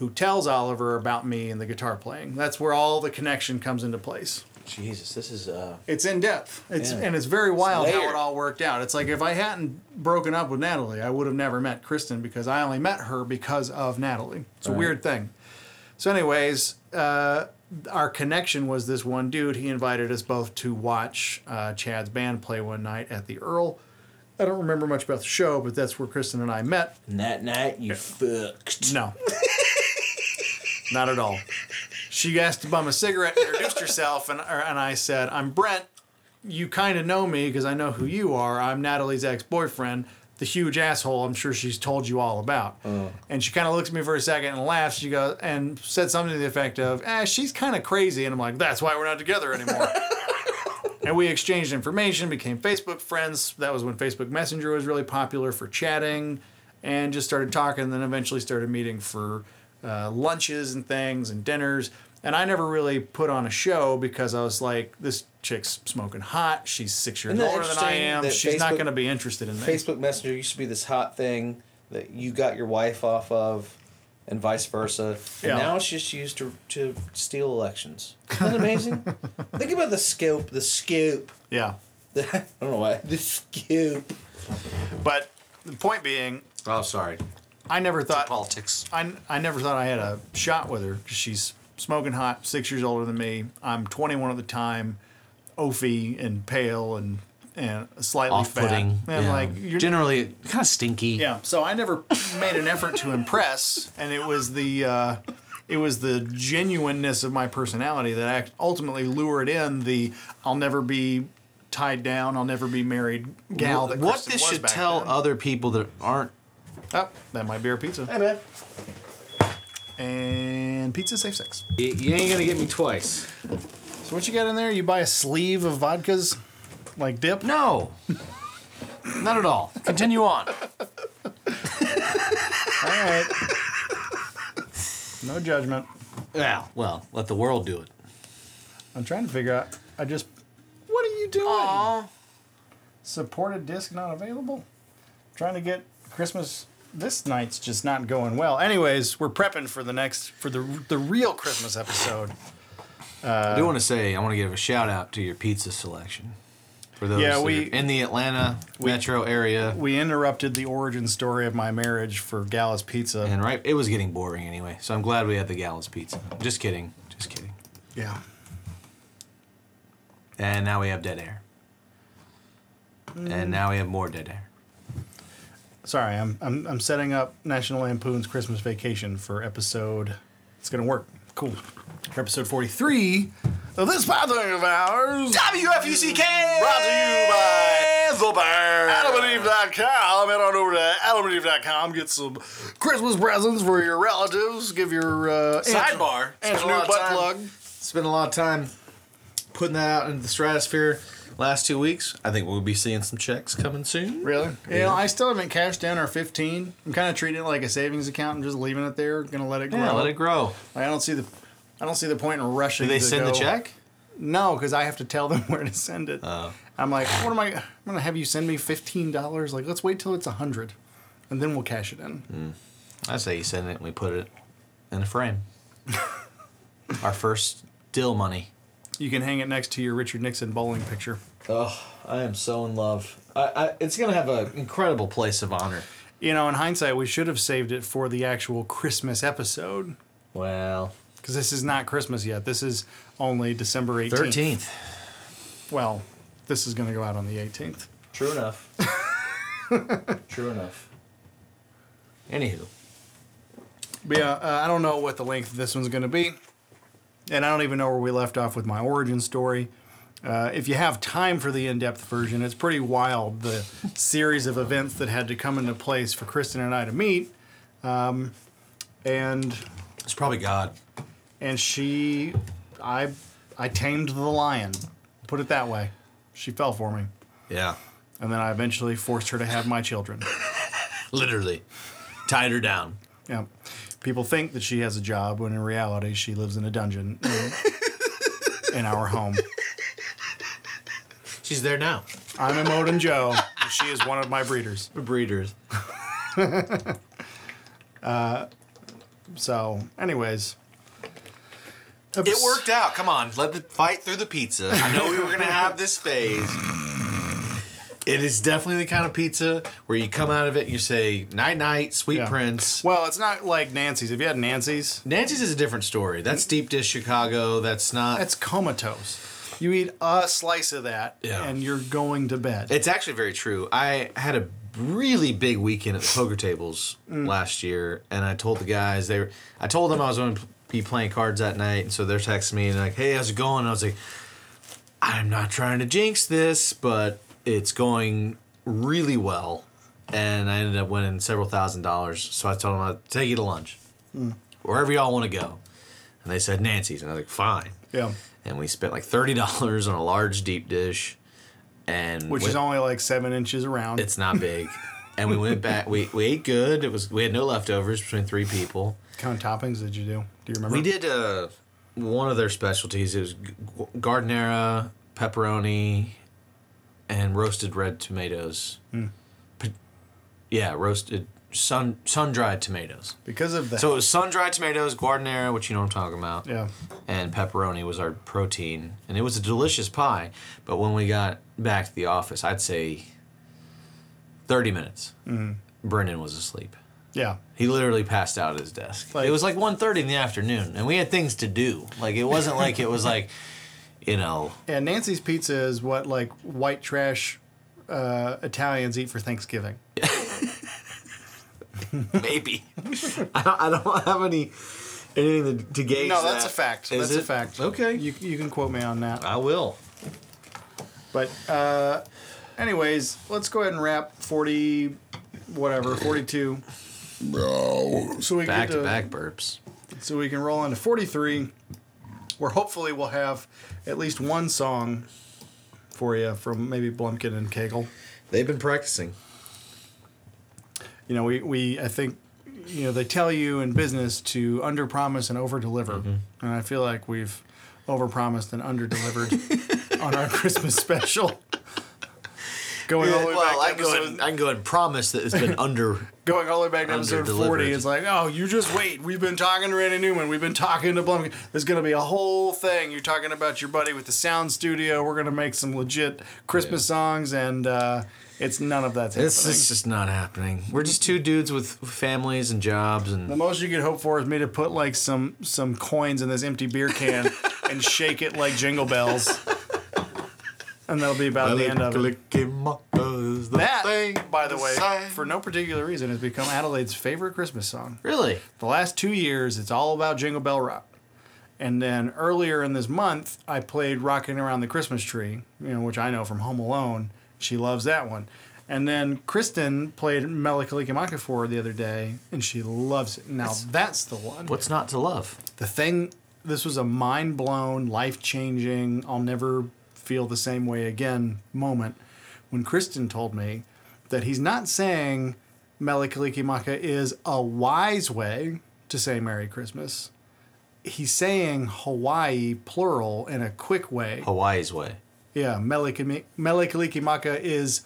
who tells Oliver about me and the guitar playing. That's where all the connection comes into place. Jesus, this is uh It's in depth. It's Yeah. and it's very wild how it all worked out. It's like if I hadn't broken up with Natalie, I would have never met Kristen because I only met her because of Natalie. It's a Right. weird thing. So, anyways, uh, our connection was this one dude. He invited us both to watch uh, Chad's band play one night at the Earl. I don't remember much about the show, but that's where Kristen and I met. And that night you fucked. No. [LAUGHS] Not at all. She asked to bum a cigarette, introduced herself, and, er, and I said, I'm Brent. You kind of know me because I know who you are. I'm Natalie's ex boyfriend, the huge asshole I'm sure she's told you all about. And she kind of looks at me for a second and laughs. She goes, and said something to the effect of, eh, she's kind of crazy. And I'm like, that's why we're not together anymore. [LAUGHS] and we exchanged information, became Facebook friends. That was when Facebook Messenger was really popular for chatting, and just started talking. And then eventually started meeting for uh, lunches and things and dinners. And I never really put on a show because I was like, this chick's smoking hot. She's six years older than I am. that She's not going to be interested in me. Facebook Messenger used to be this hot thing that you got your wife off of, and vice versa. And Yeah. now it's just used to to steal elections. Isn't that amazing? [LAUGHS] Think about the scope. The scoop. Yeah. The, [LAUGHS] I don't know why. The scoop. But the point being, Oh, sorry. I never thought Politics. I, I never thought I had a shot with her because she's smoking hot, six years older than me. I'm 21 at the time, oafy and pale and and slightly Off-putting. fat. And yeah. like, you're, generally kind of stinky. yeah. So I never made an effort to impress, and it was the uh, it was the genuineness of my personality that ultimately lured in the I'll never be tied down, I'll never be married gal. That what this should tell then. other people that aren't. Oh, that might be our pizza. Hey man, And pizza safe sex. you, you ain't gonna get me twice. So what you got in there? You buy a sleeve of vodkas, like dip? No. Not at all. Continue on. All right. No judgment. Yeah. Well, let the world do it. I'm trying to figure out. I just. What are you doing? Supported disc not available. Trying to get Christmas. This night's just not going well. Anyways, we're prepping for the next for the the real Christmas episode. I do want to say I want to give a shout out to your pizza selection. For those Yeah, we- in the Atlanta metro area, We interrupted the origin story of my marriage for Gallus Pizza. and right, it was getting boring anyway. So I'm glad we had the Gallus pizza. Just kidding, just kidding. yeah. And now we have dead air. And mm. now we have more dead air. Sorry, I'm, I'm I'm setting up National Lampoon's Christmas Vacation for episode. It's gonna work. Cool. For episode 43 of this podcast of ours. WFUCK Brought to you by the Bear. AdamandEve.com. Head on over to AdamandEve.com. Get some Christmas presents for your relatives. Give your uh, Sidebar. and Spent a of butt time- plug. Spent a lot of time putting that out into the stratosphere last two weeks. I think we'll be seeing some checks coming soon. Really? Yeah. I still haven't cashed down our 15. I'm kind of treating it like a savings account and just leaving it there. Gonna let it grow. Yeah, let it grow. I don't see the. I don't see the point in rushing. Do they to send the check? No, because I have to tell them [LAUGHS] where to send it. Oh. I'm like, what am I? I'm gonna have you send me fifteen dollars. Like, let's wait till it's a hundred, and then we'll cash it in. Mm. I say you send it and we put it in a frame. [LAUGHS] Our first deal money. You can hang it next to your Richard Nixon bowling picture. Oh, I am so in love. I, I, it's gonna have an incredible place of honor. You know, in hindsight, we should have saved it for the actual Christmas episode Well, because this is not Christmas yet. This is only December eighteenth. thirteenth. Well, this is gonna go out on the eighteenth. True enough. [LAUGHS] True enough. Anywho, But yeah, uh, I don't know what the length of this one's going to be. And I don't even know where we left off with my origin story. Uh, if you have time for the in depth version, it's pretty wild the series of events that had to come into place for Kristen and I to meet. Um, and it's probably God. and she, I, I tamed the lion. Put it that way. She fell for me. Yeah, And then I eventually forced her to have my children. [LAUGHS] literally tied her down. Yeah. People think that she has a job when in reality she lives in a dungeon in, [LAUGHS] in our home. She's there now. I'm Emoden Joe. and [LAUGHS] She is one of my breeders. Breeders. [LAUGHS] Uh, so, anyways. It worked out. Come on, let the fight through the pizza. I know we were gonna have this phase. [LAUGHS] It is definitely the kind of pizza where you come out of it and you say night night, sweet Yeah. prince. Well, it's not like Nancy's. Have you had Nancy's? Nancy's is a different story. That's deep dish Chicago. That's not. That's comatose. You eat a slice of that, Yeah. and you're going to bed. It's actually very true. I had a really big weekend at the poker tables mm. last year, and I told the guys they were. I told them I was going to be playing cards that night, and so they're texting me and like, "Hey, how's it going?" And I was like, "I'm not trying to jinx this, but it's going really well." And I ended up winning several thousand dollars. So I told them I'd take you to lunch, mm. wherever y'all want to go. And they said Nancy's, and I was like, "Fine." yeah, And we spent like thirty [LAUGHS] dollars on a large deep dish, and which went- is only like seven inches around. it's not big. and we went back. We, we ate good. It was we had no leftovers between three people. What kind of toppings did you do? Do you remember? We did uh, one of their specialties. It was g- giardiniera, pepperoni, and roasted red tomatoes. P- yeah, roasted sun sun dried tomatoes. because of that. So it was sun dried tomatoes, giardiniera, which you know I'm talking about. yeah, and pepperoni was our protein, and it was a delicious pie. But when we got back to the office, I'd say thirty minutes. Mm-hmm. Brendan was asleep. yeah. He literally passed out at his desk. Like- it was like 1.30 in the afternoon, and we had things to do. Like it wasn't like it was like, you know, And Nancy's Pizza is what like white trash uh, Italians eat for Thanksgiving. [LAUGHS] [LAUGHS] maybe. I don't. I don't have any anything to, to gauge. No, that's that. a fact. Is that's a fact. Okay. You, you can quote me on that. I will. But uh, anyways, let's go ahead and wrap 40, whatever, 42. So we Back get to back burps. So we can roll into 43, where hopefully we'll have at least one song for you from maybe Blumpkin and Kegel. They've been practicing. You know, we, we I think, you know, they tell you in business to under promise and over deliver. Mm-hmm. And I feel like we've over promised and under delivered [LAUGHS] on our Christmas special. Going all the way back well, I to can, go episode, I can go ahead and promise that it's been under. [LAUGHS] going all the way back to episode 40, it's like, oh, you just wait. We've been talking to Randy Newman. We've been talking to Blumpkin. There's going to be a whole thing. You're talking about your buddy with the sound studio. We're going to make some legit Christmas songs, and uh, it's none of that's It's, happening. it's just not happening. We're just two dudes with families and jobs, and the most you could hope for is me to put like some some coins in this empty beer can [LAUGHS] and shake it like jingle bells, and that'll be about the end of it. That, thing, by the way, for no particular reason, has become Adelaide's favorite Christmas song. really, The last two years, it's all about Jingle Bell Rock. And then earlier in this month, I played Rocking Around the Christmas Tree, you know, which I know from Home Alone. She loves that one. And then Kristen played Mele Kalikimaka for her the other day, and she loves it. Now that's the one. what's not to love? The thing, this was a mind blown, life changing, I'll never feel the same way again moment when Kristen told me that he's not saying Mele Kalikimaka is a wise way to say Merry Christmas. He's saying Hawaii plural in a quick way. Hawaii's way, Yeah, Mele Kalikimaka is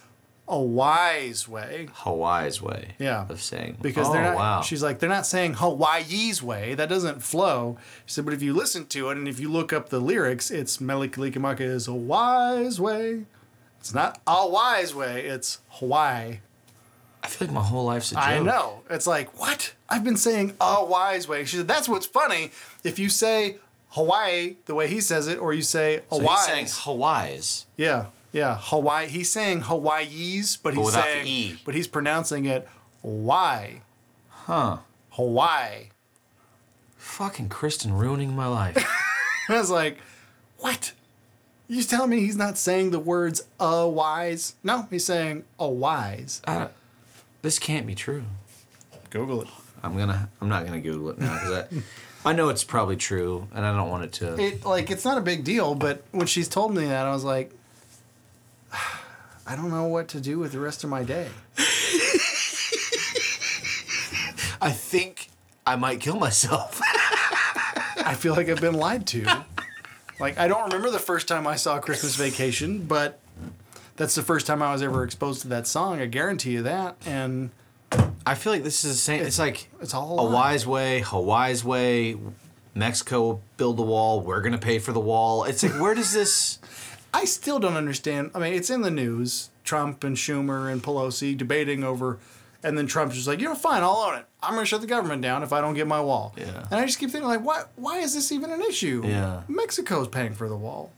a wise way. Hawaii's way. Yeah. of saying because oh, they're not. Wow. She's like they're not saying Hawaii's way. That doesn't flow. She said, but if you listen to it and if you look up the lyrics, it's Mele Kalikimaka is a wise way. It's not a wise way. It's Hawaii. I feel like my whole life's a joke. I know. It's like what I've been saying a wise way. She said that's what's funny. If you say Hawaii the way he says it, or you say So Hawaii. he's saying Hawaii's. Yeah, yeah, Hawaii. He's saying Hawaii's, but he's without the saying, E. but he's pronouncing it Hawaii. Huh. Hawaii. Fucking Kristen ruining my life. [LAUGHS] I was like, what? You telling me he's not saying the words a wise? No, he's saying a wise. I don't, this can't be true. Google it. I'm gonna. I'm not gonna Google it now because [LAUGHS] I, know it's probably true, and I don't want it to. It like it's not a big deal, but when she's told me that, I was like, [SIGHS] I don't know what to do with the rest of my day. [LAUGHS] I think I might kill myself. [LAUGHS] I feel like I've been lied to. Like I don't remember the first time I saw Christmas Vacation, but that's the first time I was ever exposed to that song. I guarantee you that. And I feel like this is the same. It's like it's all a wise way, Hawaii's way. Mexico build the wall. We're gonna pay for the wall. It's like where does this? [LAUGHS] I still don't understand. I mean, it's in the news. Trump and Schumer and Pelosi debating over, and then Trump's just like, you know, fine, I'll own it. I'm gonna shut the government down if I don't get my wall. Yeah. And I just keep thinking, like, why? Why is this even an issue? Yeah. Mexico's paying for the wall.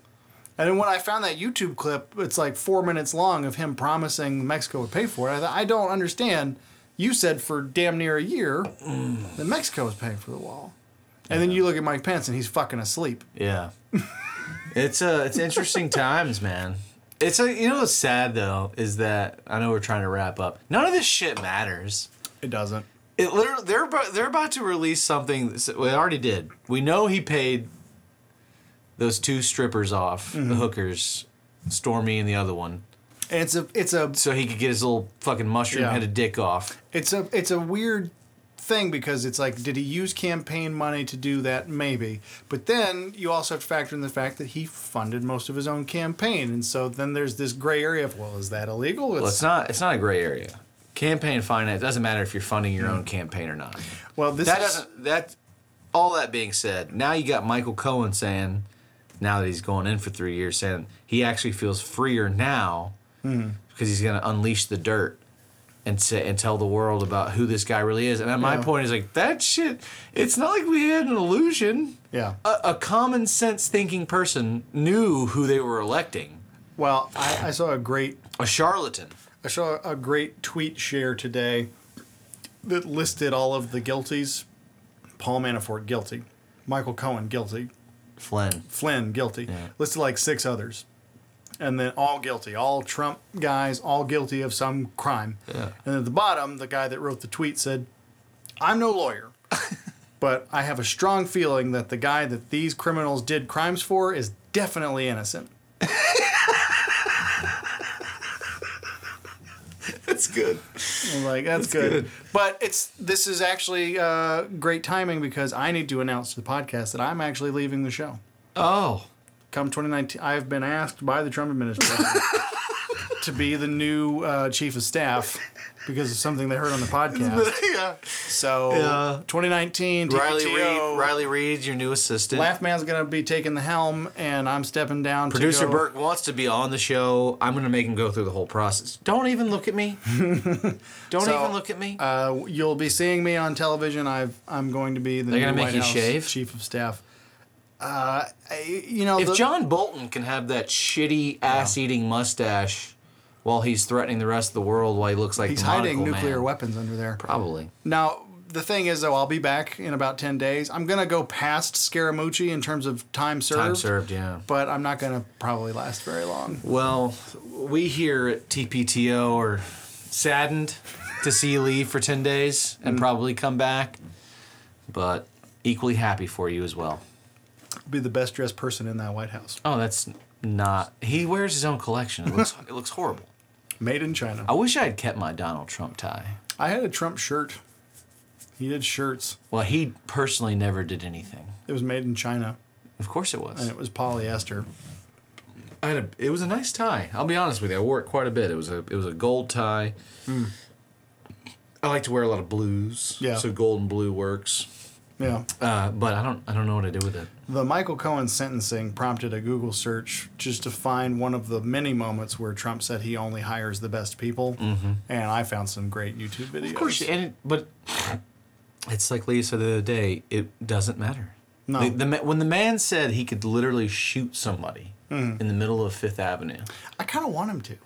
And then when I found that YouTube clip, it's like four minutes long of him promising Mexico would pay for it. I thought, I don't understand. You said for damn near a year that Mexico was paying for the wall. And then you look at Mike Pence and he's fucking asleep. Yeah. [LAUGHS] it's uh it's interesting times, man. It's a you know what's sad though is that I know we're trying to wrap up. None of this shit matters. It doesn't. It literally they're about, they're about to release something. that's- Well, they already did. We know he paid those two strippers off, the hookers, Stormy and the other one, And it's a it's a so he could get his little fucking mushroom Yeah. headed dick off. it's a it's a weird thing because it's like did he use campaign money to do that maybe but then you also have to factor in the fact that he funded most of his own campaign and so then there's this gray area of well is that illegal Well, it's not it's not a gray area. Campaign finance doesn't matter if you're funding your own campaign or not. well this that is, doesn't that all that being said now you got michael cohen saying now that he's going in for three years saying he actually feels freer now Hmm. because he's going to unleash the dirt and say and tell the world about who this guy really is and then my Yeah. point is like that shit it's not like we had an illusion yeah a, a common sense thinking person knew who they were electing well I, I saw a great a charlatan I saw a great tweet share today that listed all of the guilties Paul Manafort guilty Michael Cohen guilty flynn Flynn guilty. Yeah. Listed like six others. And then all guilty. All Trump guys, all guilty of some crime. Yeah. And at the bottom, the guy that wrote the tweet said, I'm no lawyer, [LAUGHS] but I have a strong feeling that the guy that these criminals did crimes for is definitely innocent. [LAUGHS] that's good I'm like, that's, good. good. But it's this is actually uh, great timing because I need to announce to the podcast that I'm actually leaving the show. oh come 2019, I've been asked by the Trump administration [LAUGHS] to be the new uh, chief of staff because of something they heard on the podcast. [LAUGHS] yeah So Yeah. 2019, riley TPTO, reed riley Reid's your new assistant Laugh Man's gonna be taking the helm, and I'm stepping down. Producer to go, Burke wants to be on the show. I'm going to make him go through the whole process. Don't even look at me. [LAUGHS] Don't So, even look at me. Uh, you'll be seeing me on television. I've I'm going to be the They're new gonna make White you House shave? chief of staff. Uh, you know, if the- John Bolton can have that shitty ass-eating mustache while he's threatening the rest of the world while he looks like he's hiding nuclear man, weapons under there. Probably. Now, the thing is, though, I'll be back in about 10 days. I'm going to go past Scaramucci in terms of time served. Time served, yeah. But I'm not going to probably last very long. Well, we here at TPTO are saddened to see you leave for 10 days and probably come back, but equally happy for you as well. Be the best dressed person in that White House. Oh, that's not. He wears his own collection. It looks it looks horrible. Made in China. I wish I had kept my Donald Trump tie. I had a Trump shirt. He did shirts. Well, he personally never did anything. It was made in China, Of course it was. and it was polyester. I had a, it was a nice tie. I'll be honest with you. I wore it quite a bit. It was a it was a gold tie. Hmm. I like to wear a lot of blues. Yeah. So gold and blue works. Yeah. Uh, but I don't I don't know what to do with it. The Michael Cohen sentencing prompted a Google search just to find one of the many moments where Trump said he only hires the best people. Mm-hmm. And I found some great YouTube videos. Of course, and it, but it's like Leah said the other day. It doesn't matter. No. The, the when the man said he could literally shoot somebody in the middle of Fifth Avenue, I kind of want him to.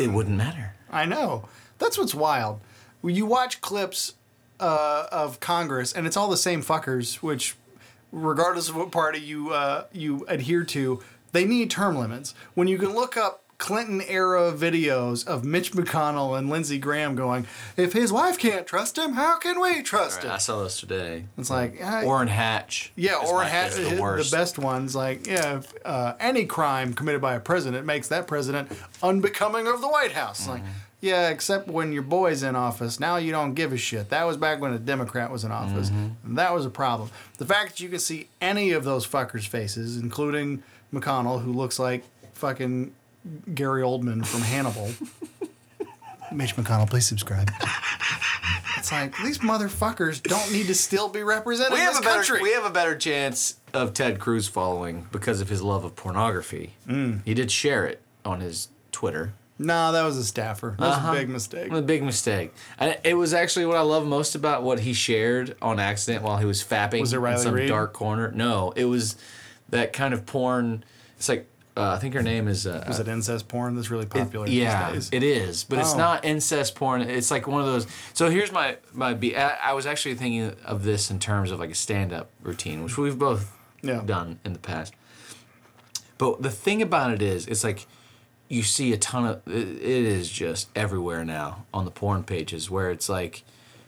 it wouldn't matter. I know. That's what's wild. When you watch clips uh, of Congress, and it's all the same fuckers, which, regardless of what party you uh, you adhere to, they need term limits. When you can look up Clinton era videos of Mitch McConnell and Lindsey Graham going, "If his wife can't trust him, how can we trust him?" I saw this today. It's like, I- Orrin Hatch. yeah, Orrin Hatch, is the, the best ones. Like, yeah, if, uh, any crime committed by a president makes that president unbecoming of the White House. Like, Mm-hmm. Yeah, except when your boy's in office. Now you don't give a shit. That was back when a Democrat was in office. Mm-hmm. And that was a problem. The fact that you can see any of those fuckers' faces, including McConnell, who looks like fucking Gary Oldman from [LAUGHS] Hannibal. Mitch McConnell, please subscribe. It's like these motherfuckers don't need to still be representing we have this a better country. we have a better chance of Ted Cruz following because of his love of pornography. Mm. He did share it on his Twitter. No, that was a staffer. That was Uh-huh. a big mistake. A big mistake. And it was actually what I love most about what he shared on accident while he was fapping Was it in Riley some Reid? dark corner. No, it was that kind of porn. It's like uh, I think her name is. Uh, Is it incest porn that's really popular yeah, these days? it is, but it's Oh. not incest porn. It's like one of those. So here's my my. Be- I, I was actually thinking of this in terms of like a stand up routine, which we've both Yeah. done in the past. But the thing about it is, it's like you see a ton of. It, it is just everywhere now on the porn pages where it's like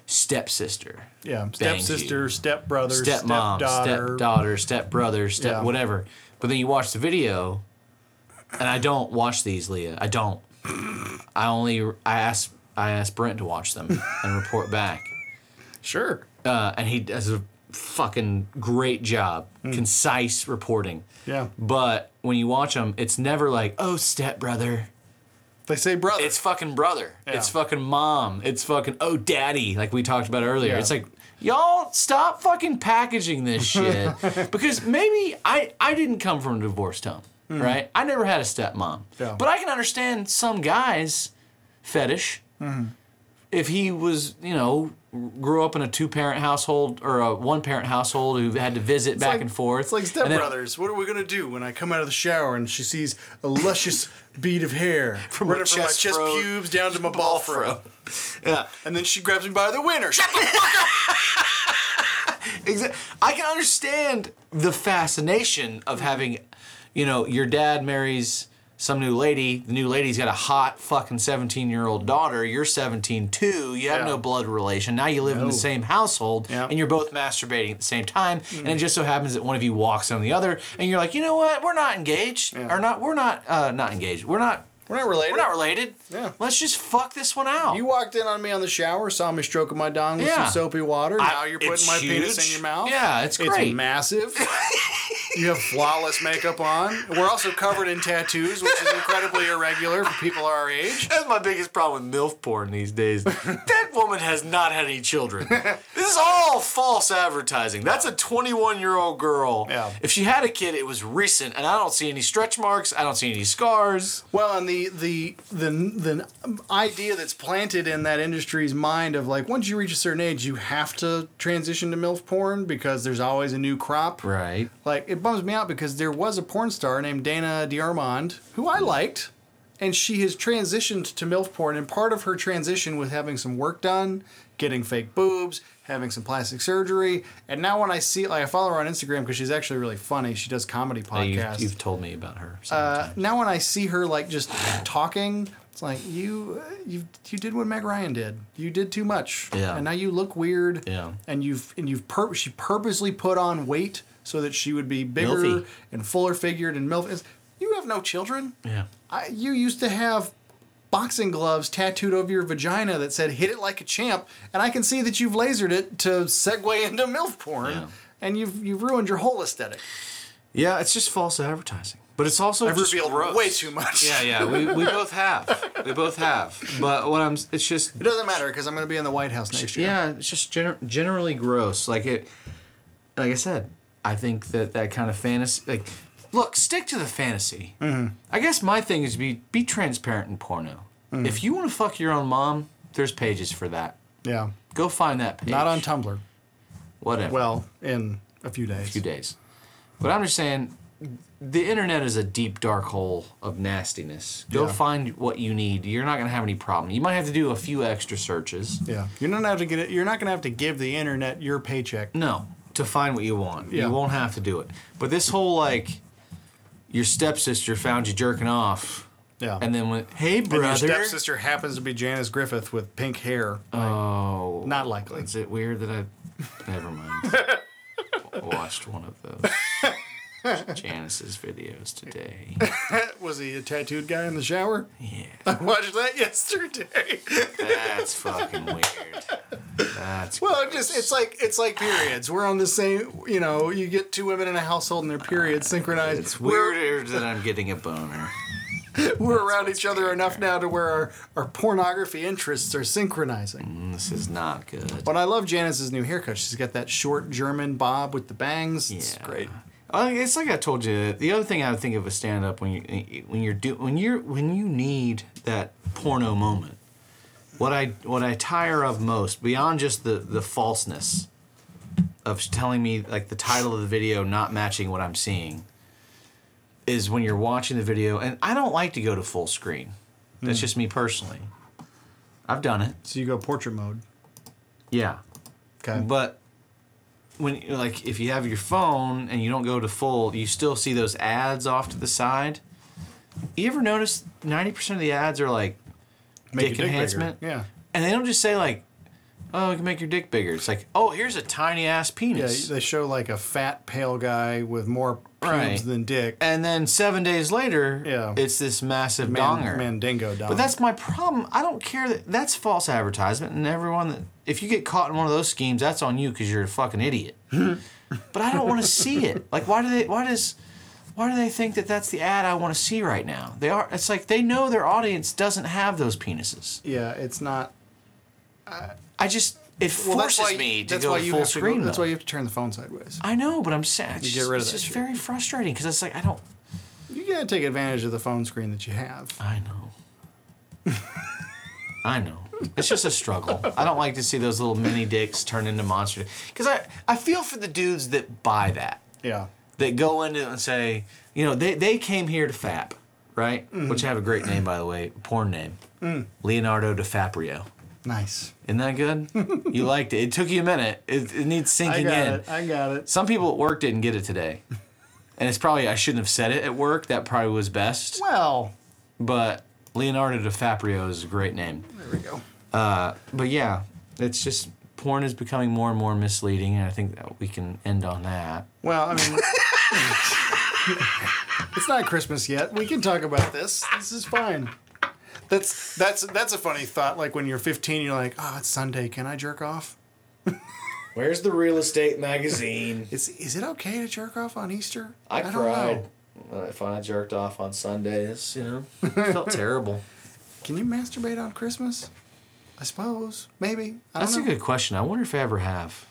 stepsister, yeah, stepsister, stepbrother, stepmom, stepdaughter. stepdaughter, stepbrother, step Yeah. whatever. But then you watch the video, and I don't watch these, Leah. I don't. I only I ask I ask Brent to watch them and report back, Sure. uh, and he does a fucking great job, concise reporting. Yeah. But when you watch them, it's never like, oh, stepbrother. They say brother. It's fucking brother. It's fucking mom. It's fucking oh daddy, like we talked about earlier. Yeah. It's like y'all stop fucking packaging this [LAUGHS] shit because maybe I I didn't come from a divorced home, right? I never had a stepmom. Yeah. but I can understand some guys fetish Mm-hmm. if he was you know grew up in a two parent household or a one parent household who had to visit back like- and forth. It's like and then- stepbrothers. What are we gonna do when I come out of the shower and she sees a luscious [LAUGHS] bead of hair From from my chest fro pubes down to my [LAUGHS] ball fro? Yeah. And then she grabs me by the winner. Shut the fuck up! [LAUGHS] I can understand the fascination of having, you know, your dad marries some new lady. The new lady's got a hot fucking 17 year old daughter. You're 17 too. You have Yeah. no blood relation. Now you live in the same household Yeah. and you're both masturbating at the same time. And it just so happens that one of you walks on the other and you're like, you know what? We're not engaged. Yeah. Or not, we're not, uh, not engaged. We're not, We're not related. we're not related. Yeah. Let's just fuck this one out. You walked in on me on the shower, saw me stroking my dong with some soapy water. I- now you're putting my penis in your mouth. Yeah, it's great. It's massive. [LAUGHS] you have flawless makeup on. We're also covered in tattoos, which is incredibly irregular for people our age. That's my biggest problem with MILF porn these days. that woman has not had any children. This is all false advertising. That's a 21 year old girl. Yeah. If she had a kid, it was recent, and I don't see any stretch marks. I don't see any scars. Well, and the the the the idea that's planted in that industry's mind of like once you reach a certain age, you have to transition to milf porn because there's always a new crop. Right. Like it bums me out because there was a porn star named Dana DeArmond who I liked, and she has transitioned to milf porn. And part of her transition was having some work done, getting fake boobs, having some plastic surgery. And now when I see, like, I follow her on Instagram because she's actually really funny. She does comedy podcasts. You've, you've told me about her. Uh, now when I see her like just talking, it's like you you you did what Meg Ryan did. You did too much. Yeah. And now you look weird. Yeah. And you've and you've pur- she purposely put on weight so that she would be bigger Milfy. and and fuller figured and milf. You have no children. yeah. I, you used to have boxing gloves tattooed over your vagina that said "Hit it like a champ," and I can see that you've lasered it to segue into milf porn, Yeah. and you've you've ruined your whole aesthetic. Yeah, it's just false advertising. But it's also I've just revealed gross. way too much. Yeah, yeah, we, we [LAUGHS] both have. We both have. But what I'm, it's just It doesn't matter because I'm going to be in the White House next year. Yeah, it's just gener- generally gross. Like it, like I said, I think that that kind of fantasy, like, look, stick to the fantasy. Mm-hmm. I guess my thing is be be transparent in porno. Mm-hmm. If you want to fuck your own mom, there's pages for that. Yeah. Go find that page. Not on Tumblr. whatever. Well, in a few days. A few days. But I'm just saying, the internet is a deep dark hole of nastiness. Go Yeah. find what you need. You're not gonna have any problem. You might have to do a few extra searches. Yeah. You're not have to get it. You're not going to have to give the internet your paycheck. No, to find what you want. Yeah. You won't have to do it. But this whole like, your stepsister found you jerking off, Yeah. and then went, "Hey, And your brother." stepsister happens to be Janice Griffith with pink hair. oh, Not likely. Is it weird that I? [LAUGHS] Never mind. [LAUGHS] Watched one of those [LAUGHS] Janice's videos today. [LAUGHS] Was he a tattooed guy in the shower? Yeah, [LAUGHS] I watched that yesterday. that's fucking weird. That's well, it just it's like it's like periods. We're on the same. You know, you get two women in a household and their periods uh, synchronized. It's weirder that I'm getting a boner. We're, around each other enough now to where our, our pornography interests are synchronizing. Mm, this is not good. But I love Janice's new haircut. She's got that short German bob with the bangs. It's Yeah. great. It's like I told you. The other thing I would think of a stand up when you when you're do when you're when you need that porno moment. What I what I tire of most beyond just the the falseness of telling me like the title of the video not matching what I'm seeing is when you're watching the video, and I don't like to go to full screen. That's hmm. just me personally. I've done it. So you go portrait mode. Yeah. Okay. But when like if you have your phone and you don't go to full, you still see those ads off to the side. You ever notice ninety percent of the ads are like Make dick your dick bigger. enhancement? Yeah. And they don't just say like, "Oh, you can make your dick bigger." It's like, "Oh, here's a tiny ass penis." Yeah, penis." they show like a fat, pale guy with more Right. than dick. and then seven days later, Yeah. it's this massive Man, donger. Mandingo dong. But that's my problem. I don't care that that's false advertisement, and everyone that if you get caught in one of those schemes, that's on you because you're a fucking idiot. [LAUGHS] but I don't want to see it. Like, why do they? Why does? Why do they think that that's the ad I want to see right now? They are. It's like they know their audience doesn't have those penises. yeah, it's not. I just it Well, forces why, me to that's go why you full have to screen. Go, that's though. why you have to turn the phone sideways. I know, but I'm sad. It's You get rid of it's that just shit. very frustrating because it's like I don't. You gotta take advantage of the phone screen that you have. I know. [LAUGHS] I know. It's just a struggle. I don't like to see those little mini dicks turn into monster. Because I, I feel for the dudes that buy that, Yeah. that go into and say, you know, they, they came here to FAP, right? Mm-hmm. Which have a great name, by the way, porn name. Mm. Leonardo DiFaprio. Nice. Isn't that good? [LAUGHS] you liked it. It took you a minute. It, it needs I sinking got in. it. I got it. Some people at work didn't get it today. [LAUGHS] And it's probably, I shouldn't have said it at work. That probably was best. Well, But Leonardo DiFaprio is a great name. there we go. Uh, but yeah, it's just porn is becoming more and more misleading, and I think that we can end on that. Well, I mean, [LAUGHS] it's not Christmas yet. We can talk about this. This is fine. That's that's that's a funny thought. Like when you're 15, you're like, "Oh, it's Sunday. Can I jerk off?" Where's the real estate magazine? Is is it okay to jerk off on Easter? I, don't cried know. If I jerked off on Sundays. You know, it [LAUGHS] felt terrible. Can you masturbate on Christmas? I suppose. Maybe. I don't That's a good question. I wonder if I ever have.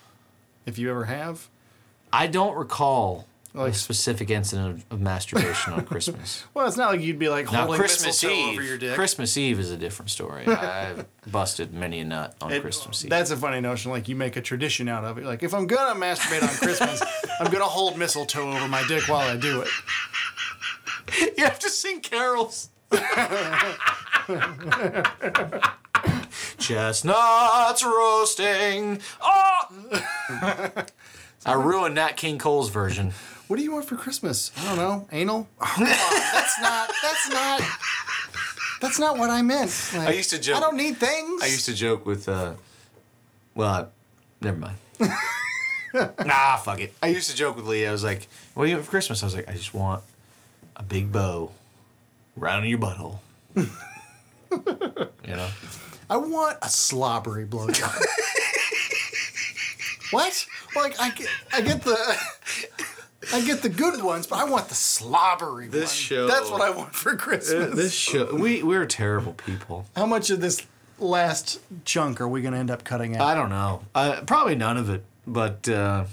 If you ever have. I don't recall Like- a specific incident of, of masturbation on Christmas. [LAUGHS] Well, it's not like you'd be like Now holding Christmas mistletoe Eve, over your dick. Christmas Eve is a different story. [LAUGHS] I've busted many a nut on It- Christmas Eve. That's a funny notion. Like you make a tradition out of it. Like if I'm gonna masturbate on Christmas, I'm gonna hold mistletoe over my dick while I do it. [LAUGHS] You have to sing carols. [LAUGHS] Chestnuts roasting. Oh! [LAUGHS] I ruined Nat King Cole's version. What do you want for Christmas? I don't know. Anal? Oh. That's not. That's not. That's not what I meant. Like, I used to joke- I don't need things. I used to joke with, uh, well, I- never mind. nah, fuck it. I used to joke with Lee. I was like, "What do you want for Christmas?" I was like, "I just want a big bow around your butthole." you know. I want a slobbery blowjob. what? Like I get, I get the, I get the good ones, but I want the slobbery This ones. show- That's what I want for Christmas. This show, we we're terrible people. How much of this last chunk are we gonna end up cutting out? I don't know. Uh, probably none of it. But uh,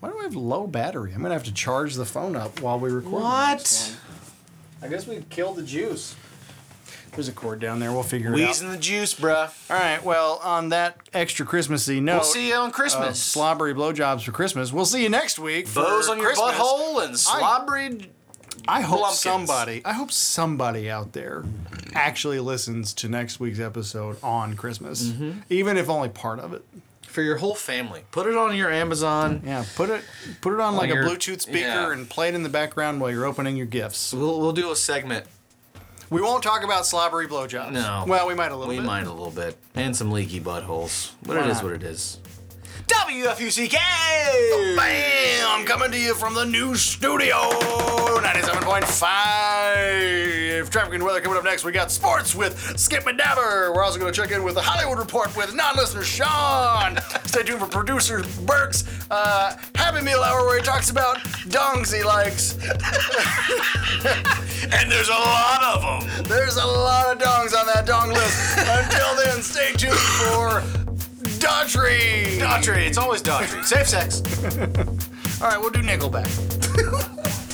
Why do we have low battery? I'm gonna have to charge the phone up while we record. what? I guess we killed the juice. There's a cord down there. We'll figure it out. Wheezing the juice, bruh. All right. Well, on that extra Christmassy note, We'll see you on of Christmas. slobbery blowjobs for Christmas. We'll see you next week. For Bows on your Christmas. butthole and slobbery. I hope Blumpkins. somebody, I hope somebody out there actually listens to next week's episode on Christmas, Mm-hmm. even if only part of it. For your whole family. Put it on your Amazon. Yeah, put it put it on like your- a Bluetooth speaker yeah. and play it in the background while you're opening your gifts. We'll, we'll do a segment. We won't talk about slobbery blowjobs. No. Well, we might a little bit. We bit. might a little bit. And some leaky buttholes. But Why it is not? what it is. WFUCK! Bam! Coming to you from the new studio, 97.5. Traffic and weather coming up next. We got sports with Skip and Dabber. We're also going to check in with the Hollywood Report with non-listener Sean. Stay tuned for producer Burks uh, Happy Meal Hour where he talks about dongs he likes. [LAUGHS] And there's a lot of them. There's a lot of dongs on that dong list. [LAUGHS] Until then, stay tuned for Daughtry. Daughtry. It's always Daughtry. Safe sex. [LAUGHS] All right, we'll do Nickelback. [LAUGHS]